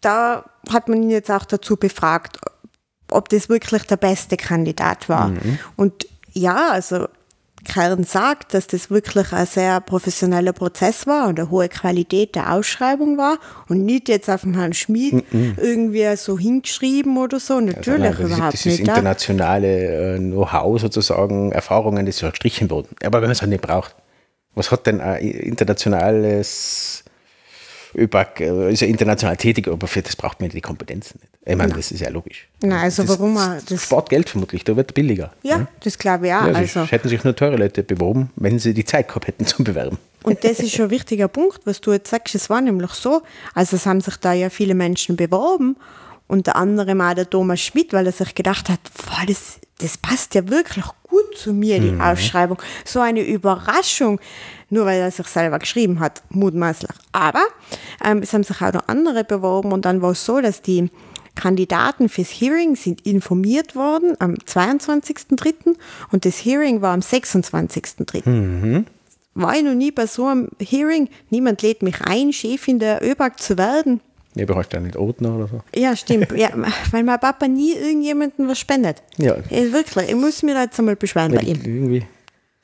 da hat man ihn jetzt auch dazu befragt, ob das wirklich der beste Kandidat war. Mhm. Und ja, also Kern sagt, dass das wirklich ein sehr professioneller Prozess war und eine hohe Qualität der Ausschreibung war und nicht jetzt auf dem Herrn Schmid mhm. irgendwie so hingeschrieben oder so. Natürlich also nein, überhaupt das nicht. Das internationale äh, Know-how sozusagen, Erfahrungen, das ja gestrichen wurden. Aber wenn man es halt nicht braucht. Was hat denn ein internationales Ist ja international tätig, aber für das braucht man die Kompetenzen nicht. Ich meine, das ist ja logisch. Nein, also das warum man das spart Geld vermutlich, da wird billiger. Ja, ja? das glaube ich auch. Ja, also, also hätten sich nur teure Leute beworben, wenn sie die Zeit gehabt hätten zum Bewerben. Und das ist schon ein wichtiger Punkt, was du jetzt sagst. Es war nämlich so, also es haben sich da ja viele Menschen beworben, unter anderem auch der Thomas Schmidt, weil er sich gedacht hat, boah, das, das passt ja wirklich gut zu mir, die mhm. Ausschreibung. So eine Überraschung nur weil er sich selber geschrieben hat, mutmaßlich. Aber ähm, es haben sich auch noch andere beworben und dann war es so, dass die Kandidaten fürs Hearing sind informiert worden am 22.03. und das Hearing war am 26.03. Mhm. War ich noch nie bei so einem Hearing. Niemand lädt mich ein, Chefin der ÖBAG zu werden. Ja, brauchst du ja nicht Ordner oder so. Ja, stimmt. ja, weil mein Papa nie irgendjemandem was spendet. Ja. ja wirklich, ich muss mir da jetzt einmal beschweren bei ihm. Irgendwie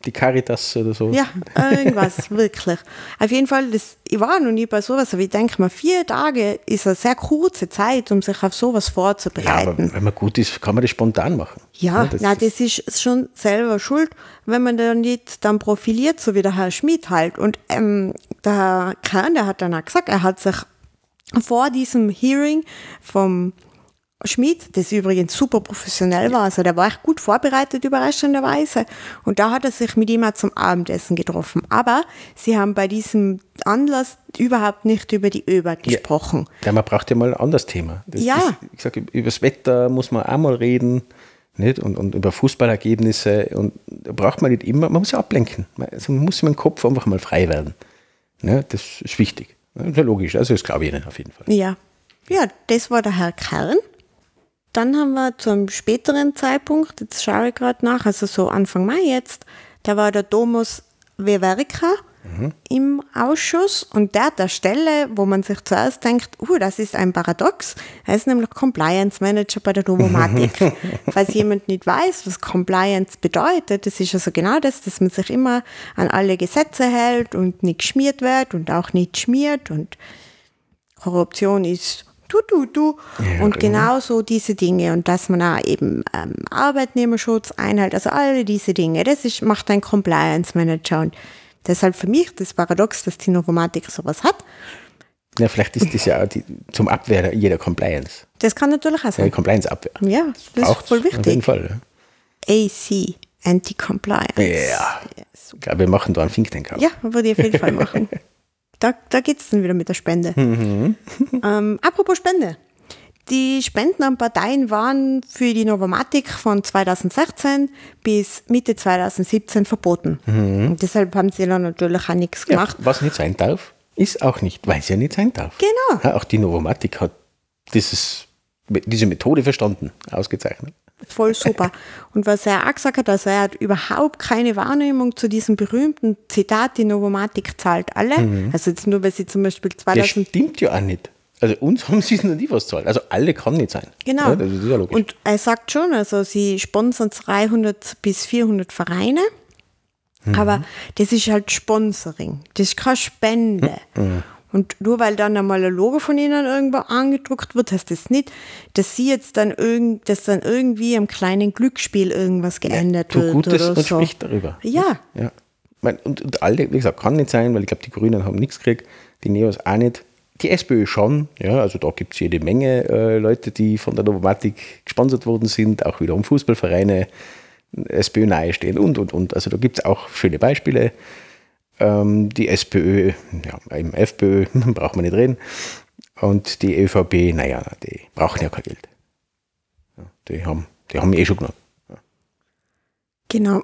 die Caritas oder so. Ja, irgendwas, wirklich. Auf jeden Fall, das, ich war noch nie bei sowas, aber ich denke mal, vier Tage ist eine sehr kurze Zeit, um sich auf sowas Ja, vorzubereiten. aber wenn man gut ist, kann man das spontan machen. Ja, das, na, das ist schon selber schuld, wenn man da nicht dann profiliert, so wie der Herr Schmidt halt. Und ähm, der Herr Kern, der hat dann auch gesagt, er hat sich vor diesem Hearing vom Schmidt, das übrigens super professionell war, also der war echt gut vorbereitet, überraschenderweise. Und da hat er sich mit ihm auch zum Abendessen getroffen. Aber sie haben bei diesem Anlass überhaupt nicht über die ÖBAG gesprochen. Ja, man braucht ja mal ein anderes Thema. Das, Ja. Das, ich sage, über das Wetter muss man auch mal reden. Nicht? Und, und über Fußballergebnisse. Und da braucht man nicht immer, man muss ja ablenken. Man- Also man muss im Kopf einfach mal frei werden. Ne? Das ist wichtig. Das ist ja logisch. Also das glaube ich Ihnen auf jeden Fall. Ja. Ja, das war der Herr Kern. Dann haben wir zu einem späteren Zeitpunkt, jetzt schaue ich gerade nach, also so Anfang Mai jetzt, da war der Thomas Weverka im Ausschuss und der hat der Stelle, wo man sich zuerst denkt, uh, das ist ein Paradox, er ist nämlich Compliance Manager bei der Novomatic. Falls jemand nicht weiß, was Compliance bedeutet, das ist also genau das, dass man sich immer an alle Gesetze hält und nicht geschmiert wird und auch nicht schmiert und Korruption ist du, du, du. Ja, und genau. genau so diese Dinge. Und dass man auch eben ähm, Arbeitnehmerschutz einhält, also alle diese Dinge, das ist, macht ein Compliance Manager. Und deshalb für mich das Paradox, dass die Novomatic sowas hat. Ja, vielleicht ist das ja auch die, zum Abwehr jeder Compliance. Das kann natürlich auch Ja, sein. Compliance-Abwehr. Ja, das ist Braucht's voll Auf jeden wichtig. Fall. AC, Anti-Compliance. Ja. Ich glaube, wir machen da einen Think Tank auf. Ja, würde ich auf jeden Fall machen. Da, da geht es dann wieder mit der Spende. Ähm, apropos Spende. Die Spenden an Parteien waren für die Novomatic von 2016 bis Mitte 2017 verboten. Und deshalb haben sie dann natürlich auch nichts Ja, gemacht. was nicht sein darf, ist auch nicht, weil es ja nicht sein darf. Genau. Ja, auch die Novomatic hat dieses, diese Methode verstanden, ausgezeichnet. Voll super. Und was er auch gesagt hat, also er hat überhaupt keine Wahrnehmung zu diesem berühmten Zitat, die Novomatic zahlt alle. Also jetzt nur, weil sie zum Beispiel Das 2000 stimmt ja auch nicht. Also uns haben sie noch nie was zahlt. Also alle kann nicht sein. Genau. Ja, das ist ja logisch. Und er sagt schon, also sie sponsern 300 bis 400 Vereine, aber das ist halt Sponsoring. Das ist keine Spende. Und nur weil dann einmal ein Logo von ihnen irgendwo angedruckt wird, heißt das nicht, dass sie jetzt dann, irgend, dass dann irgendwie im kleinen Glücksspiel irgendwas geändert tu wird Gutes oder und so. sprich darüber. Ja, Ja. Und, und alle, wie gesagt, kann nicht sein, weil ich glaube, die Grünen haben nichts gekriegt, die Neos auch nicht. Die SPÖ schon, ja, also da gibt es jede Menge äh, Leute, die von der Novomatic gesponsert worden sind, auch wiederum Fußballvereine, SPÖ nahestehen und, und, und. Also da gibt es auch schöne Beispiele. Ähm, die SPÖ, ja, im FPÖ braucht man nicht reden. Und die ÖVP, naja, die brauchen ja kein Geld. Ja, die, haben, die haben eh schon genug. Genau.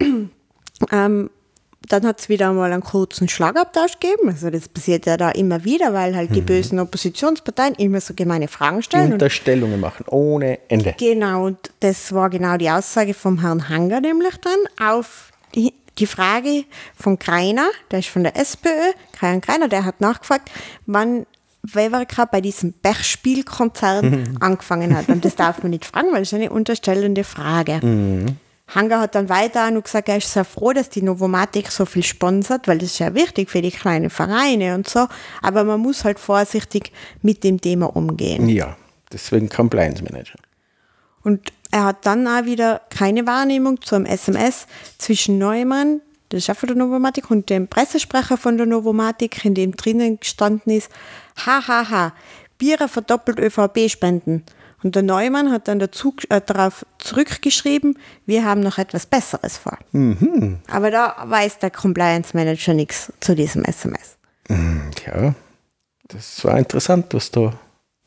ähm, dann hat es wieder mal einen kurzen Schlagabtausch gegeben. Also das passiert ja da immer wieder, weil halt die bösen Oppositionsparteien immer so gemeine Fragen stellen. Und Unterstellungen machen, ohne Ende. genau, und das war genau die Aussage vom Herrn Hanger nämlich dann auf die, die Frage von Kreiner, der ist von der SPÖ, Kreiner Kreiner, der hat nachgefragt, wann Weverka bei diesem Bergspielkonzern angefangen hat. Und das darf man nicht fragen, weil es eine unterstellende Frage. Hanger hat dann weiter nur gesagt, er ist sehr froh, dass die Novomatic so viel sponsert, weil das ist ja wichtig für die kleinen Vereine und so. Aber man muss halt vorsichtig mit dem Thema umgehen. Ja, deswegen Compliance Manager. Und er hat dann auch wieder keine Wahrnehmung zum SMS zwischen Neumann, der Chef der Novomatic, und dem Pressesprecher von der Novomatic, in dem drinnen gestanden ist, hahaha, ha, ha, Bierer verdoppelt ÖVP-Spenden. Und der Neumann hat dann dazu, äh, darauf zurückgeschrieben, wir haben noch etwas Besseres vor. Aber da weiß der Compliance Manager nichts zu diesem SMS. Tja, das war interessant, was da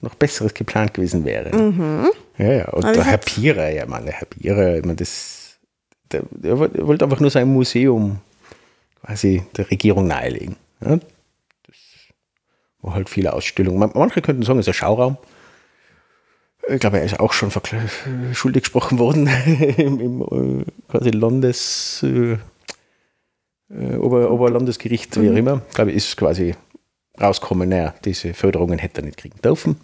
noch Besseres geplant gewesen wäre. Ja, ja. Und Aber der Herr Pierer, ja, Mann, der Herr Pierer, ich meine, das, der, der wollte- einfach nur sein Museum quasi der Regierung nahelegen. Ja, das war halt viele Ausstellungen. Man- Manche könnten sagen, es ist ein Schauraum. Ich glaube, er ist auch schon schuldig gesprochen worden im, im, quasi Landes, äh, Ober, Oberlandesgericht, wie auch mhm. immer. Ich glaube, ist quasi rausgekommen, naja, diese Förderungen hätte er nicht kriegen dürfen.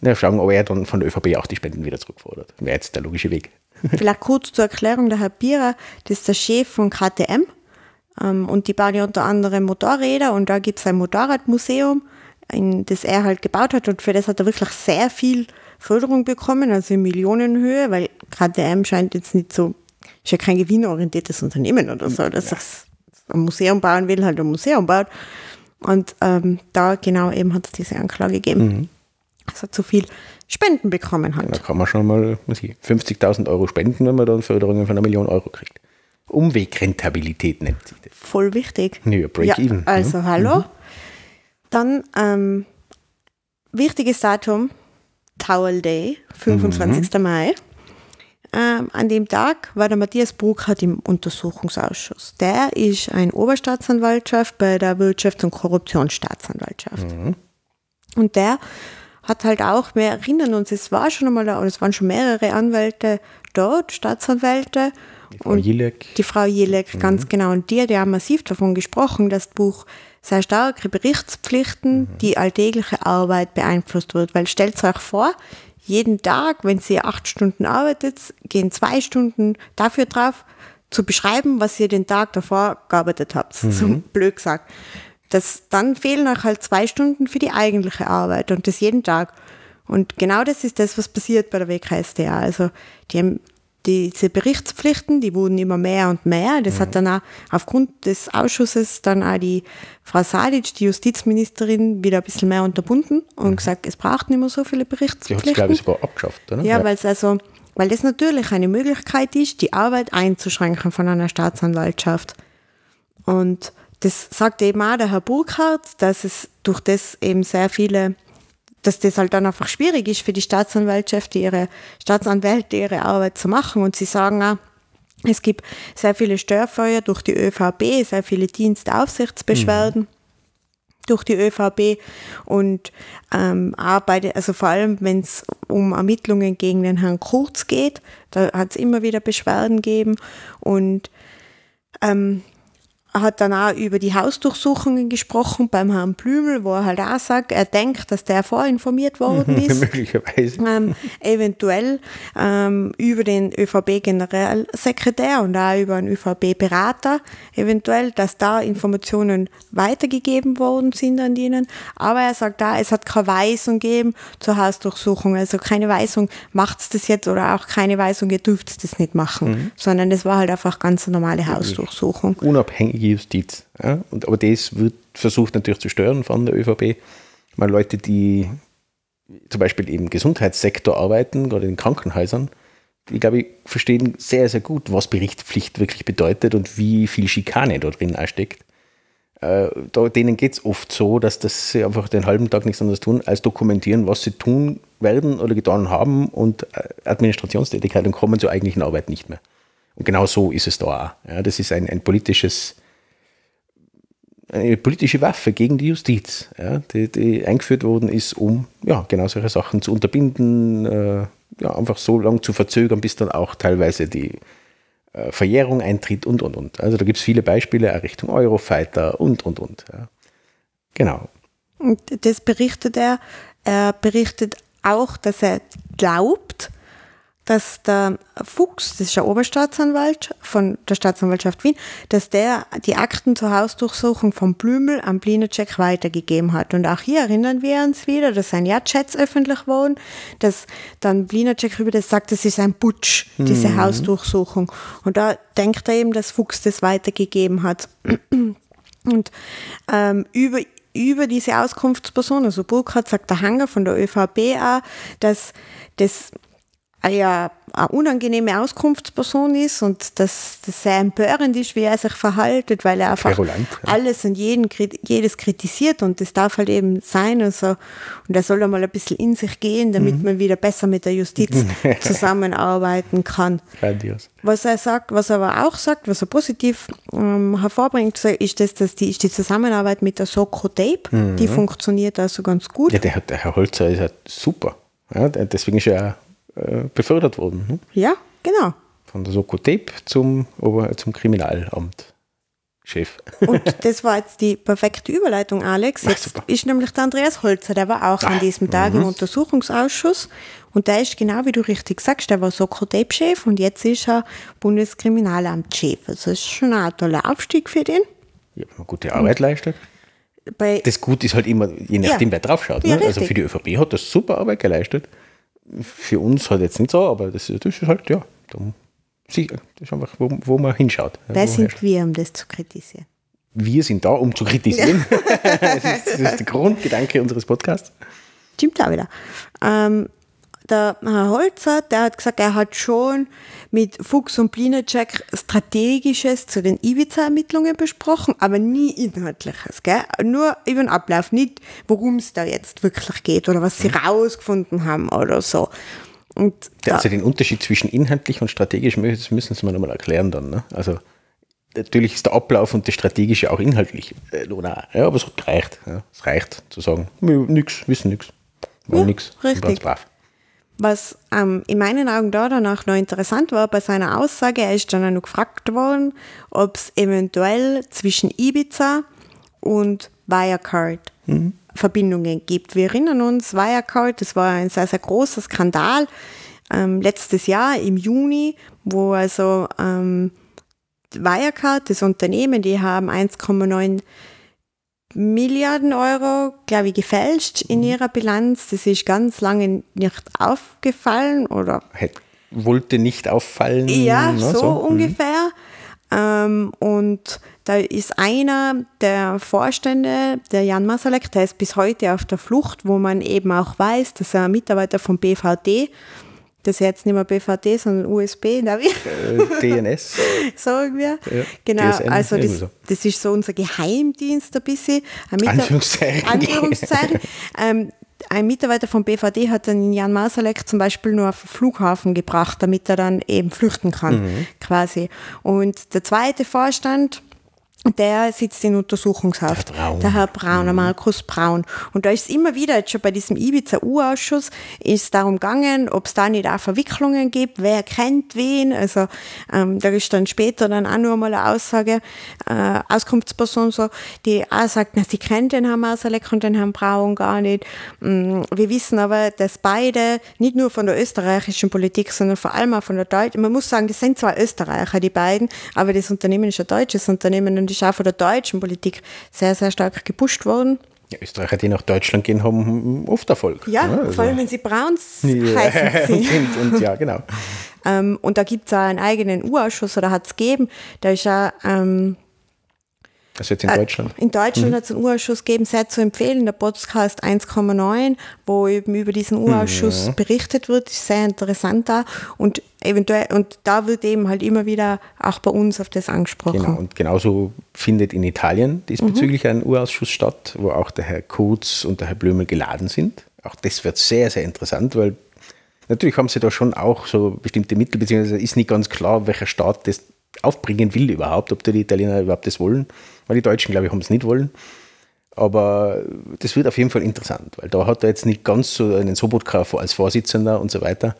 Na, schauen, ob er dann von der ÖVP auch die Spenden wieder zurückfordert. Wäre jetzt der logische Weg. Vielleicht kurz zur Erklärung, der Herr Bierer, das ist der Chef von KTM ähm, und die bauen ja unter anderem Motorräder und da gibt es ein Motorradmuseum, in, das er halt gebaut hat und für das hat er wirklich sehr viel Förderung bekommen, also in Millionenhöhe, weil KTM scheint jetzt nicht so, ist ja kein gewinnorientiertes Unternehmen oder so, dass ja. ein Museum bauen will, halt ein Museum baut. Und ähm, da genau eben hat es diese Anklage gegeben. Mhm dass er zu viel Spenden bekommen hat. da kann man schon mal 50.000 Euro spenden, wenn man dann Förderungen von einer Million Euro kriegt. Umwegrentabilität nennt sich das. Voll wichtig. Ja, Break-Even. Ja, also mhm. hallo. Mhm. Dann ähm, wichtiges Datum, Towel Day, 25. Mhm. Mai. Ähm, an dem Tag war der Matthias Burkhardt im Untersuchungsausschuss. Der ist ein Oberstaatsanwaltschaft bei der Wirtschafts- und Korruptionsstaatsanwaltschaft. Mhm. Und der hat halt auch, wir erinnern uns, es war schon einmal, oder es waren schon mehrere Anwälte dort, Staatsanwälte. Die Frau Jilek. Die Frau Jilek, mhm. ganz genau. Und die, die haben massiv davon gesprochen, dass das Buch sehr starke Berichtspflichten, mhm. die alltägliche Arbeit beeinflusst wird. Weil stellt euch vor, jeden Tag, wenn sie acht Stunden arbeitet, gehen zwei Stunden dafür drauf, zu beschreiben, was ihr den Tag davor gearbeitet habt. Mhm. So blöd gesagt. Das, dann fehlen euch halt zwei Stunden für die eigentliche Arbeit und das jeden Tag. Und genau das ist das, was passiert bei der WKStA. Also die haben diese Berichtspflichten, die wurden immer mehr und mehr. Das mhm. hat dann auch aufgrund des Ausschusses dann auch die Frau Sadic, die Justizministerin, wieder ein bisschen mehr unterbunden und mhm. gesagt, es braucht nicht mehr so viele Berichtspflichten. Die hat es, glaube ich, sogar abgeschafft, oder? Ja, ja. weil es also, weil das natürlich eine Möglichkeit ist, die Arbeit einzuschränken von einer Staatsanwaltschaft. Und das sagt eben auch der Herr Burkhardt, dass es durch das eben sehr viele, dass das halt dann einfach schwierig ist für die Staatsanwaltschaft, ihre Staatsanwälte ihre Arbeit zu machen. Und sie sagen auch, es gibt sehr viele Störfeuer durch die ÖVP, sehr viele Dienstaufsichtsbeschwerden. Mhm durch die ÖVP und ähm, arbeite, also vor allem wenn es um Ermittlungen gegen den Herrn Kurz geht, da hat es immer wieder Beschwerden gegeben und ähm, hat dann auch über die Hausdurchsuchungen gesprochen beim Herrn Blümel, wo er halt auch sagt, er denkt, dass der vorinformiert worden ist. Möglicherweise. Ähm, eventuell ähm, über den ÖVP-Generalsekretär und auch über einen ÖVP-Berater, eventuell, dass da Informationen weitergegeben worden sind an ihnen. Aber er sagt da, es hat keine Weisung gegeben zur Hausdurchsuchung. Also keine Weisung, macht's das jetzt oder auch keine Weisung, ihr dürft das nicht machen. Mhm. Sondern es war halt einfach ganz normale Hausdurchsuchung. Unabhängig Justiz. Ja? Und, aber das wird versucht natürlich zu stören von der ÖVP. Mal Leute, die zum Beispiel im Gesundheitssektor arbeiten, gerade in Krankenhäusern, die, glaube ich, verstehen sehr, sehr gut, was Berichtspflicht wirklich bedeutet und wie viel Schikane da drin steckt. Äh, denen geht es oft so, dass das sie einfach den halben Tag nichts anderes tun, als dokumentieren, was sie tun werden oder getan haben und äh, Administrationstätigkeit und kommen zur eigentlichen Arbeit nicht mehr. Und genau so ist es da auch. Ja, das ist ein, ein politisches eine politische Waffe gegen die Justiz, ja, die, die, eingeführt worden ist, um ja, genau solche Sachen zu unterbinden, äh, ja, einfach so lange zu verzögern, bis dann auch teilweise die äh, Verjährung eintritt und, und, und. Also da gibt es viele Beispiele Richtung Eurofighter und, und, und. Ja. Genau. Und das berichtet er. Er berichtet auch, dass er glaubt, dass der Fuchs, das ist der Oberstaatsanwalt von der Staatsanwaltschaft Wien, dass der die Akten zur Hausdurchsuchung von Blümel am Blinacek weitergegeben hat. Und auch hier erinnern wir uns wieder, dass ein ja Chats öffentlich wurden, dass dann Blinacek über das sagt, das ist ein Putsch, diese mhm. Hausdurchsuchung. Und da denkt er eben, dass Fuchs das weitergegeben hat. Und ähm, über über diese Auskunftsperson, also Burkhardt sagt der Hanger von der ÖVP auch, dass das ja eine unangenehme Auskunftsperson ist und dass das sehr empörend ist, wie er sich verhaltet, weil er einfach Querulant, ja. alles und jeden, jedes kritisiert und das darf halt eben sein und so. Und er soll einmal ein bisschen in sich gehen, damit mhm. man wieder besser mit der Justiz zusammenarbeiten kann. Grandios. Was er sagt, was er aber auch sagt, was er positiv ähm, hervorbringt, ist, das, dass die, ist die Zusammenarbeit mit der Soko Tape, mhm. die funktioniert also ganz gut. Ja, der, der Herr Holzer ist halt super. Ja, deswegen ist er äh, befördert worden. Hm? Ja, genau. Von der Soko Tape zum, zum Kriminalamt. Chef. Und das war jetzt die perfekte Überleitung, Alex. Jetzt Ach, ist nämlich der Andreas Holzer, der war auch Ach, an diesem Tag im mhm. Untersuchungsausschuss. Und der ist genau wie du richtig sagst, der war Soko-Tape-Chef und jetzt ist er Bundeskriminalamt-Chef. Also das ist schon ein toller Aufstieg für den. Ja, man gute Arbeit und leistet. das Gut ist halt immer, je nachdem, ja. wer drauf schaut. Ne? Ja, also für die ÖVP hat das super Arbeit geleistet. Für uns halt jetzt nicht so, aber das, das ist halt, ja, das ist einfach, wo, wo man hinschaut. Wer sind wir, um das zu kritisieren? Wir sind da, um zu kritisieren. das, ist, das, ist, der Grundgedanke unseres Podcasts. Stimmt auch wieder. Ähm, der Herr Holzer, der hat gesagt, er hat schon mit Fuchs und Plinacek Strategisches zu den Ibiza-Ermittlungen besprochen, aber nie Inhaltliches. Gell? Nur über den Ablauf, nicht worum es da jetzt wirklich geht oder was sie mhm. rausgefunden haben oder so. Und also den Unterschied zwischen inhaltlich und strategisch müssen Sie mir nochmal erklären dann. Ne? Also natürlich ist der Ablauf und das Strategische auch inhaltlich. Äh, ja, aber es reicht. Ja. Es reicht zu sagen, nichts, wissen nichts. Ja, nichts. Richtig. Was ähm, in meinen Augen da danach noch interessant war bei seiner Aussage, er ist dann auch noch gefragt worden, ob es eventuell zwischen Ibiza und Wirecard mhm. Verbindungen gibt. Wir erinnern uns, Wirecard, das war ein sehr, sehr großer Skandal ähm, letztes Jahr im Juni, wo also ähm, Wirecard, das Unternehmen, die haben 1,9 Milliarden Euro, glaube ich, gefälscht in mhm. ihrer Bilanz. Das ist ganz lange nicht aufgefallen oder wollte nicht auffallen. Ja, so, so. Mhm. ungefähr. Ähm, und da ist einer der Vorstände, der Jan Masalek, der ist bis heute auf der Flucht, wo man eben auch weiß, dass er ein Mitarbeiter vom BVD das ist jetzt nicht mehr BVD, sondern USB, Navi. Äh, DNS. Sagen wir. Ja, genau, DSN, also das, das, ist so unser Geheimdienst ein bisschen. Ein Anführungszeichen. Anführungszeichen. ähm, ein Mitarbeiter vom BVD hat dann Jan Masalek zum Beispiel nur auf den Flughafen gebracht, damit er dann eben flüchten kann, mhm. quasi. Und der zweite Vorstand, der sitzt in Untersuchungshaft. Der, Braun. der Herr Braun, der. Markus Braun. Und da ist es immer wieder, jetzt schon bei diesem Ibiza-U-Ausschuss, ist darum gegangen, ob es da nicht auch Verwicklungen gibt, wer kennt wen. Also ähm, da ist dann später dann auch nur mal eine Aussage, äh, Auskunftsperson so, die auch sagt, na, sie kennt den Herrn Masalek und den Herrn Braun gar nicht. Mm, wir wissen aber, dass beide, nicht nur von der österreichischen Politik, sondern vor allem auch von der deutschen, man muss sagen, das sind zwar Österreicher, die beiden, aber das Unternehmen ist ein deutsches Unternehmen und ist auch von der deutschen Politik sehr, sehr stark gepusht worden. Ja, Österreicher, die nach Deutschland gehen, haben oft Erfolg. Ja, ja also vor allem wenn sie Browns ja, heißen sind. und, ja, genau. ähm, und da gibt es auch einen eigenen U-Ausschuss, oder hat es gegeben, da ist auch ähm, also jetzt in äh, Deutschland? In Deutschland mhm. hat es einen Urausschuss gegeben, sehr zu empfehlen, der Podcast 1,9, wo eben über diesen Urausschuss mhm. berichtet wird, ist sehr interessant da und eventuell, und da wird eben halt immer wieder auch bei uns auf das angesprochen. Genau, und genauso findet in Italien diesbezüglich mhm. ein Urausschuss statt, wo auch der Herr Kurz und der Herr Blümel geladen sind. Auch das wird sehr, sehr interessant, weil natürlich haben sie da schon auch so bestimmte Mittel, beziehungsweise ist nicht ganz klar, welcher Staat das aufbringen will überhaupt, ob die Italiener überhaupt das wollen. Weil die Deutschen, glaube ich, haben es nicht wollen. Aber das wird auf jeden Fall interessant, weil da hat er jetzt nicht ganz so einen Sobotka als Vorsitzender und so weiter.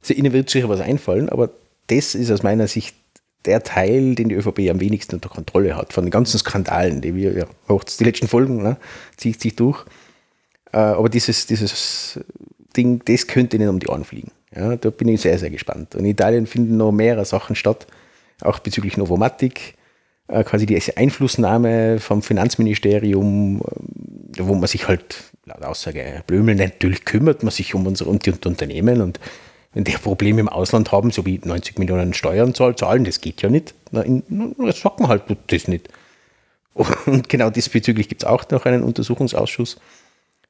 Also ihnen wird sicher was einfallen, aber das ist aus meiner Sicht der Teil, den die ÖVP am wenigsten unter Kontrolle hat, von den ganzen Skandalen, die wir, ja, die letzten Folgen, ne, zieht sich durch. Äh, aber dieses, dieses Ding, das könnte ihnen um die Ohren fliegen. Ja, da bin ich sehr, sehr gespannt. Und in Italien finden noch mehrere Sachen statt, auch bezüglich Novomatic, äh, quasi die Einflussnahme vom Finanzministerium, äh, wo man sich halt laut Aussage Blömel natürlich kümmert man sich um unsere um die Unternehmen und wenn die Probleme im Ausland haben, so wie 90 Millionen Steuern zahlen, das geht ja nicht. Das sagt man halt das nicht. Und genau diesbezüglich gibt es auch noch einen Untersuchungsausschuss.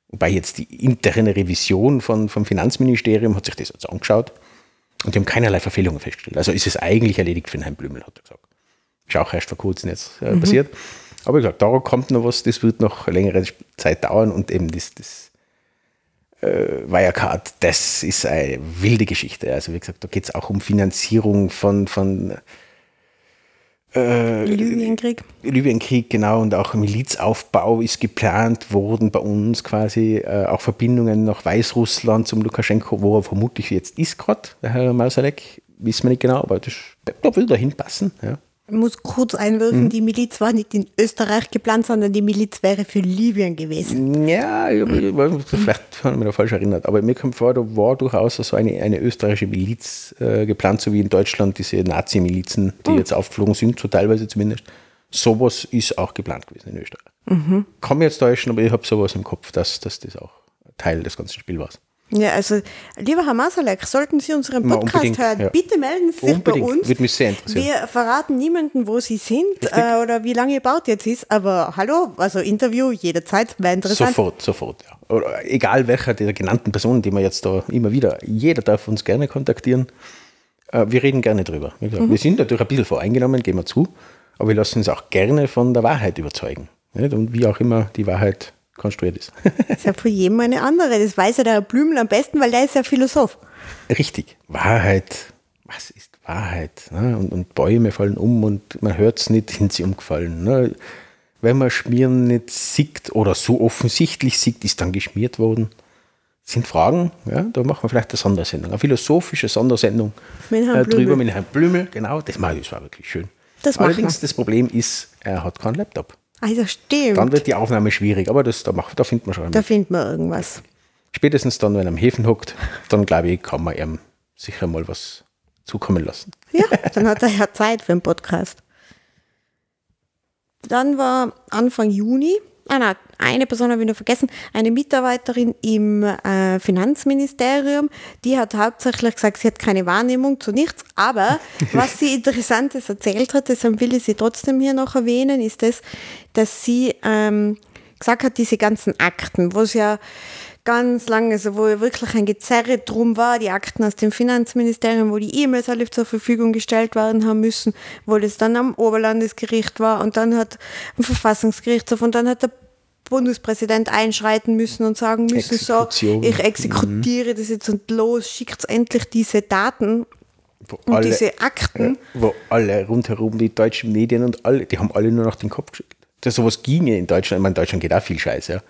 Wobei jetzt die interne Revision von, vom Finanzministerium hat sich das jetzt angeschaut und die haben keinerlei Verfehlungen festgestellt. Also ist es eigentlich erledigt für den Herrn Blümel, hat er gesagt. Ist auch erst vor kurzem jetzt äh, mhm. passiert. Aber wie gesagt, da kommt noch was, das wird noch längere Zeit dauern und eben das, das äh, Wirecard, das ist eine wilde Geschichte. Also wie gesagt, da geht es auch um Finanzierung von, von Äh, Libyenkrieg. Libyenkrieg, genau, und auch Milizaufbau ist geplant worden bei uns quasi, äh, auch Verbindungen nach Weißrussland zum Lukaschenko, wo er vermutlich jetzt ist gerade, der Herr Mausalek, wissen wir nicht genau, aber das, da will er hinpassen. Ja. Ich muss kurz einwirken, Mhm. die Miliz war nicht in Österreich geplant, sondern die Miliz wäre für Libyen gewesen. Ja, ich, ich, vielleicht habe ich mich da falsch erinnert, aber mir kommt vor, da war durchaus so eine, eine österreichische Miliz äh, geplant, so wie in Deutschland diese Nazi-Milizen, die jetzt aufgeflogen sind, so teilweise zumindest. Sowas ist auch geplant gewesen in Österreich. Kann mich jetzt täuschen, aber ich habe sowas im Kopf, dass, dass das auch Teil des ganzen Spiels war. Ja, also, lieber Herr Masalek, sollten Sie unseren Podcast hören, ja. bitte melden Sie sich Unbedingt, bei uns. würde mich sehr interessieren. Wir verraten niemanden, wo Sie sind äh, oder wie lange Ihr Baut jetzt ist, aber hallo, also Interview jederzeit, wäre interessant. Sofort, sofort. Ja. Oder egal welcher der genannten Personen, die wir jetzt da immer wieder, jeder darf uns gerne kontaktieren. Äh, wir reden gerne drüber. Gesagt, Wir sind natürlich ein bisschen voreingenommen, gehen wir zu, aber wir lassen uns auch gerne von der Wahrheit überzeugen. Nicht? Und wie auch immer die Wahrheit konstruiert ist. Das ist ja für jeden eine andere. Das weiß ja der Herr Blümel am besten, weil der ist ja Philosoph. Richtig. Wahrheit. Was ist Wahrheit? Ne? Und, und Bäume fallen um und man hört es nicht, sind sie umgefallen. Ne? Wenn man Schmieren nicht sieht oder so offensichtlich sieht, ist dann geschmiert worden. Das sind Fragen, ja, da machen wir vielleicht eine Sondersendung, eine philosophische Sondersendung Mit Herrn äh, drüber mit Herrn Blümel. Genau, das, mal, das war wirklich schön. Das Allerdings, das Problem ist, er hat keinen Laptop. Also stimmt. Dann wird die Aufnahme schwierig, aber das, da, macht, da findet man schon. da findet man irgendwas. Spätestens dann, wenn er am Häfen hockt, dann glaube ich, kann man ihm sicher mal was zukommen lassen. Ja, dann hat er ja Zeit für einen Podcast. Dann war Anfang Juni, ah nein, eine Person habe ich noch vergessen, eine Mitarbeiterin im äh, Finanzministerium, die hat hauptsächlich gesagt, sie hat keine Wahrnehmung zu nichts, aber was sie Interessantes erzählt hat, deshalb will ich sie trotzdem hier noch erwähnen, ist das, dass sie ähm, gesagt hat, diese ganzen Akten, wo es ja ganz lange, also wo ja wirklich ein Gezerre drum war, die Akten aus dem Finanzministerium, wo die E-Mails alle zur Verfügung gestellt werden haben müssen, wo das dann am Oberlandesgericht war und dann hat ein Verfassungsgerichtshof und dann hat der Bundespräsident einschreiten müssen und sagen müssen, so, ich exekutiere das jetzt und los, schickt endlich diese Daten Wo und alle, diese Akten. wo alle rundherum, die deutschen Medien und alle, die haben alle nur noch den Kopf geschüttelt. Das sowas ginge in Deutschland. Ich meine, in Deutschland geht auch viel Scheiß, ja.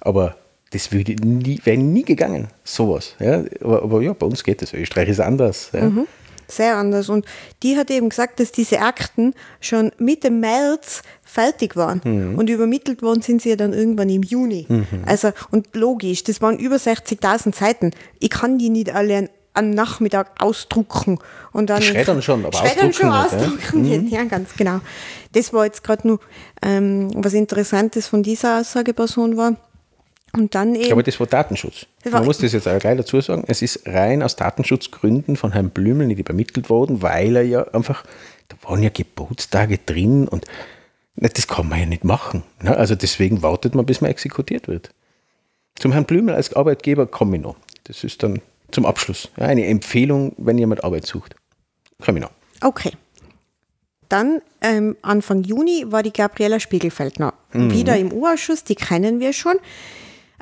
Aber das würde nie, wäre nie gegangen, sowas. Ja. Aber, aber ja, bei uns geht das. Österreich ist anders. Ja. Mhm. Sehr anders. Und die hat eben gesagt, dass diese Akten schon Mitte März fertig waren. Und übermittelt worden sind sie ja dann irgendwann im Juni. Also, und logisch, das waren über 60.000 Seiten. Ich kann die nicht alle am Nachmittag ausdrucken. Und dann Schreddern schon, aber Schreddern schon ausdrucken ausdrucken. nicht, Ja. ganz genau. Das war jetzt gerade nur ähm, was Interessantes von dieser Aussageperson war. Und dann eben. Aber das war Datenschutz. Das war- Man muss das jetzt auch gleich dazu sagen. Es ist rein aus Datenschutzgründen von Herrn Blümel nicht übermittelt worden, weil er ja einfach, da waren ja Geburtstage drin und das kann man ja nicht machen. Ne? Also deswegen wartet man, bis man exekutiert wird. Zum Herrn Blümel als Arbeitgeber komme ich noch. Das ist dann zum Abschluss. Eine Empfehlung, wenn jemand Arbeit sucht. Komme ich noch. Okay. Dann ähm, Anfang Juni war die Gabriela Spiegelfeldner Mhm. wieder im U-Ausschuss, die kennen wir schon.